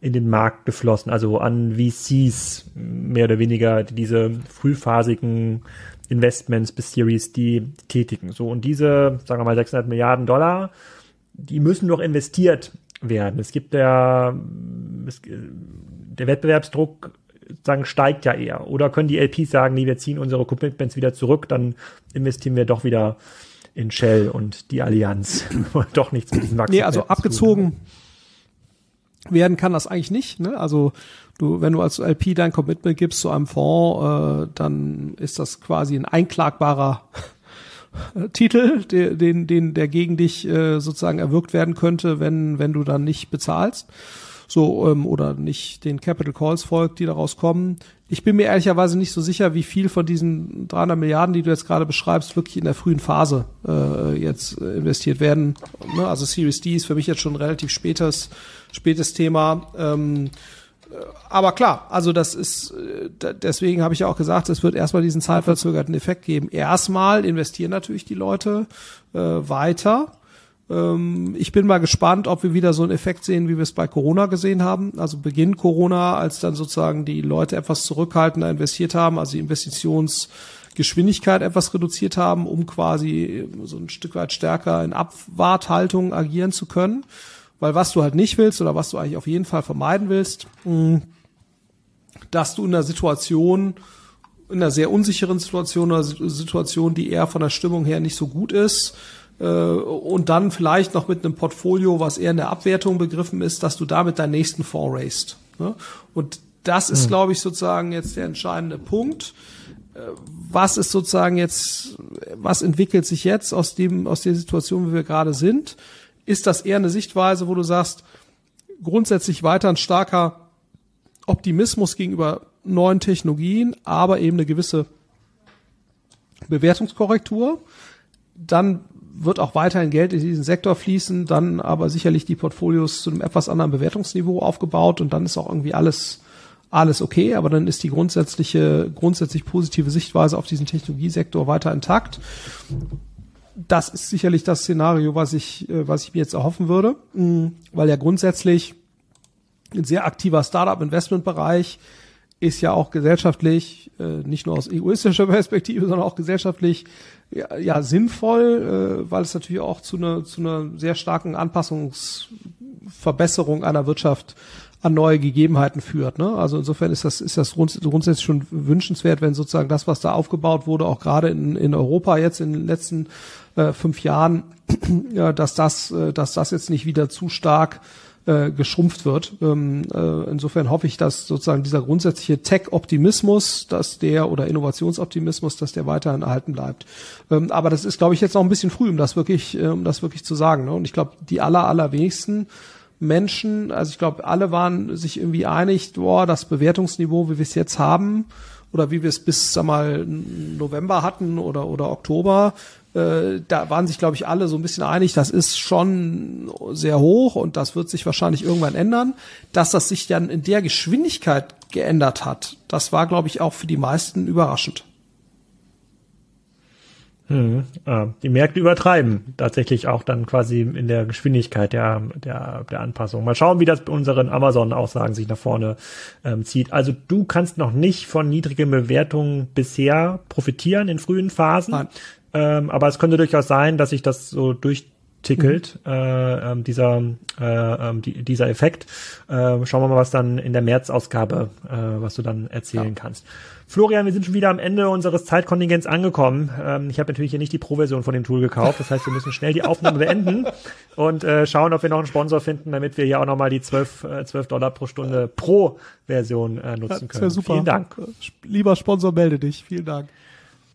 in den Markt geflossen, also an VCs mehr oder weniger, die diese frühphasigen Investments bis Series D tätigen. So, und diese, sagen wir mal, 600 Milliarden Dollar, die müssen doch investiert werden. Es gibt ja, es, der Wettbewerbsdruck sagen, steigt ja eher. Oder können die LPs sagen, nee, wir ziehen unsere Commitments wieder zurück, dann investieren wir doch wieder in Shell und die Allianz. doch nichts mit diesem Wachstum. Nee, also abgezogen werden kann das eigentlich nicht. Ne? Also du, wenn du als LP dein Commitment gibst zu einem Fonds, äh, dann ist das quasi ein einklagbarer Titel, den, den, den der gegen dich äh, sozusagen erwirkt werden könnte, wenn wenn du dann nicht bezahlst so ähm, oder nicht den Capital Calls folgt, die daraus kommen. Ich bin mir ehrlicherweise nicht so sicher, wie viel von diesen 300 Milliarden, die du jetzt gerade beschreibst, wirklich in der frühen Phase äh, jetzt äh, investiert werden. Ne? Also Series D ist für mich jetzt schon ein relativ spätes spätes Thema. Ähm, äh, aber klar, also das ist, äh, deswegen habe ich ja auch gesagt, es wird erstmal diesen zeitverzögerten Effekt geben. Erstmal investieren natürlich die Leute äh, weiter ich bin mal gespannt, ob wir wieder so einen Effekt sehen, wie wir es bei Corona gesehen haben. Also Beginn Corona, als dann sozusagen die Leute etwas zurückhaltender investiert haben, also die Investitionsgeschwindigkeit etwas reduziert haben, um quasi so ein Stück weit stärker in Abwarthaltung agieren zu können. Weil was du halt nicht willst oder was du eigentlich auf jeden Fall vermeiden willst, dass du in einer Situation, in einer sehr unsicheren Situation, einer Situation, die eher von der Stimmung her nicht so gut ist, äh, und dann vielleicht noch mit einem Portfolio, was eher in der Abwertung begriffen ist, dass du damit deinen nächsten Fonds raised. Ne? Und das ist, mhm. glaube ich, sozusagen jetzt der entscheidende Punkt. Äh, was ist sozusagen jetzt, was entwickelt sich jetzt aus dem, aus der Situation, wie wir gerade sind? Ist das eher eine Sichtweise, wo du sagst, grundsätzlich weiter ein starker Optimismus gegenüber neuen Technologien, aber eben eine gewisse Bewertungskorrektur? Dann wird auch weiterhin Geld in diesen Sektor fließen, dann aber sicherlich die Portfolios zu einem etwas anderen Bewertungsniveau aufgebaut und dann ist auch irgendwie alles alles okay, aber dann ist die grundsätzliche, grundsätzlich positive Sichtweise auf diesen Technologiesektor weiter intakt. Das ist sicherlich das Szenario, was ich, äh, was ich mir jetzt erhoffen würde, mm, weil ja grundsätzlich ein sehr aktiver Startup-Investment-Bereich ist ja auch gesellschaftlich, äh, nicht nur aus egoistischer Perspektive, sondern auch gesellschaftlich ja, ja sinnvoll, äh, weil es natürlich auch zu einer zu einer sehr starken Anpassungsverbesserung einer Wirtschaft an neue Gegebenheiten führt. Ne? Also insofern ist das, ist das grundsätzlich schon wünschenswert, wenn sozusagen das, was da aufgebaut wurde, auch gerade in, in Europa jetzt in den letzten äh, fünf Jahren, ja, dass das, äh, dass das jetzt nicht wieder zu stark äh, geschrumpft wird. Ähm, äh, insofern hoffe ich, dass sozusagen dieser grundsätzliche Tech-Optimismus, dass der oder Innovationsoptimismus, dass der weiterhin erhalten bleibt. Ähm, aber das ist, glaube ich, jetzt noch ein bisschen früh, um das wirklich, äh, um das wirklich zu sagen. Ne? Und ich glaube, die aller, allerwenigsten Menschen, also ich glaube, alle waren sich irgendwie einig, boah, das Bewertungsniveau, wie wir es jetzt haben, oder wie wir es bis, sag mal, November hatten oder, oder Oktober, äh, da waren sich, glaube ich, alle so ein bisschen einig, das ist schon sehr hoch und das wird sich wahrscheinlich irgendwann ändern. Dass das sich dann in der Geschwindigkeit geändert hat, das war, glaube ich, auch für die meisten überraschend. Hm, äh, die Märkte übertreiben tatsächlich auch dann quasi in der Geschwindigkeit der, der, der Anpassung. Mal schauen, wie das bei unseren Amazon-Aussagen sich nach vorne ähm, zieht. Also du kannst noch nicht von niedrigen Bewertungen bisher profitieren in frühen Phasen. Nein. Ähm, aber es könnte durchaus sein, dass sich das so durch tickelt, mhm. äh, ähm, dieser, äh, ähm, die, dieser Effekt. Äh, schauen wir mal, was dann in der März-Ausgabe, äh, was du dann erzählen ja. kannst. Florian, wir sind schon wieder am Ende unseres Zeitkontingents angekommen. Ähm, ich habe natürlich hier nicht die Pro-Version von dem Tool gekauft. Das heißt, wir müssen schnell die Aufnahme beenden und äh, schauen, ob wir noch einen Sponsor finden, damit wir hier auch nochmal die 12, äh, 12 Dollar pro Stunde Pro-Version äh, nutzen können. Ja, super. Vielen Dank. Lieber Sponsor, melde dich. Vielen Dank.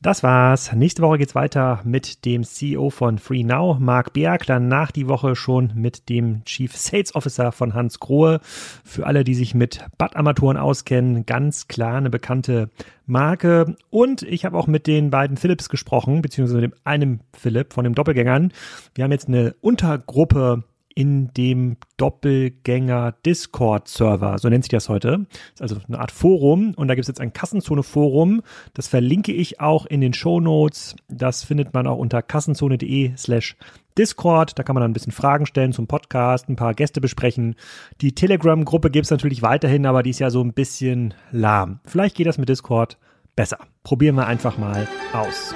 Das war's. Nächste Woche geht's weiter mit dem CEO von FreeNow, Marc Berg. Danach die Woche schon mit dem Chief Sales Officer von Hans Grohe. Für alle, die sich mit Bad-Armaturen auskennen, ganz klar eine bekannte Marke. Und ich habe auch mit den beiden Philips gesprochen, beziehungsweise mit dem einem Philipp von den Doppelgängern. Wir haben jetzt eine Untergruppe in dem Doppelgänger Discord Server, so nennt sich das heute. Das ist also eine Art Forum und da gibt es jetzt ein Kassenzone Forum. Das verlinke ich auch in den Show Notes. Das findet man auch unter kassenzone.de slash Discord. Da kann man dann ein bisschen Fragen stellen zum Podcast, ein paar Gäste besprechen. Die Telegram-Gruppe gibt es natürlich weiterhin, aber die ist ja so ein bisschen lahm. Vielleicht geht das mit Discord besser. Probieren wir einfach mal aus.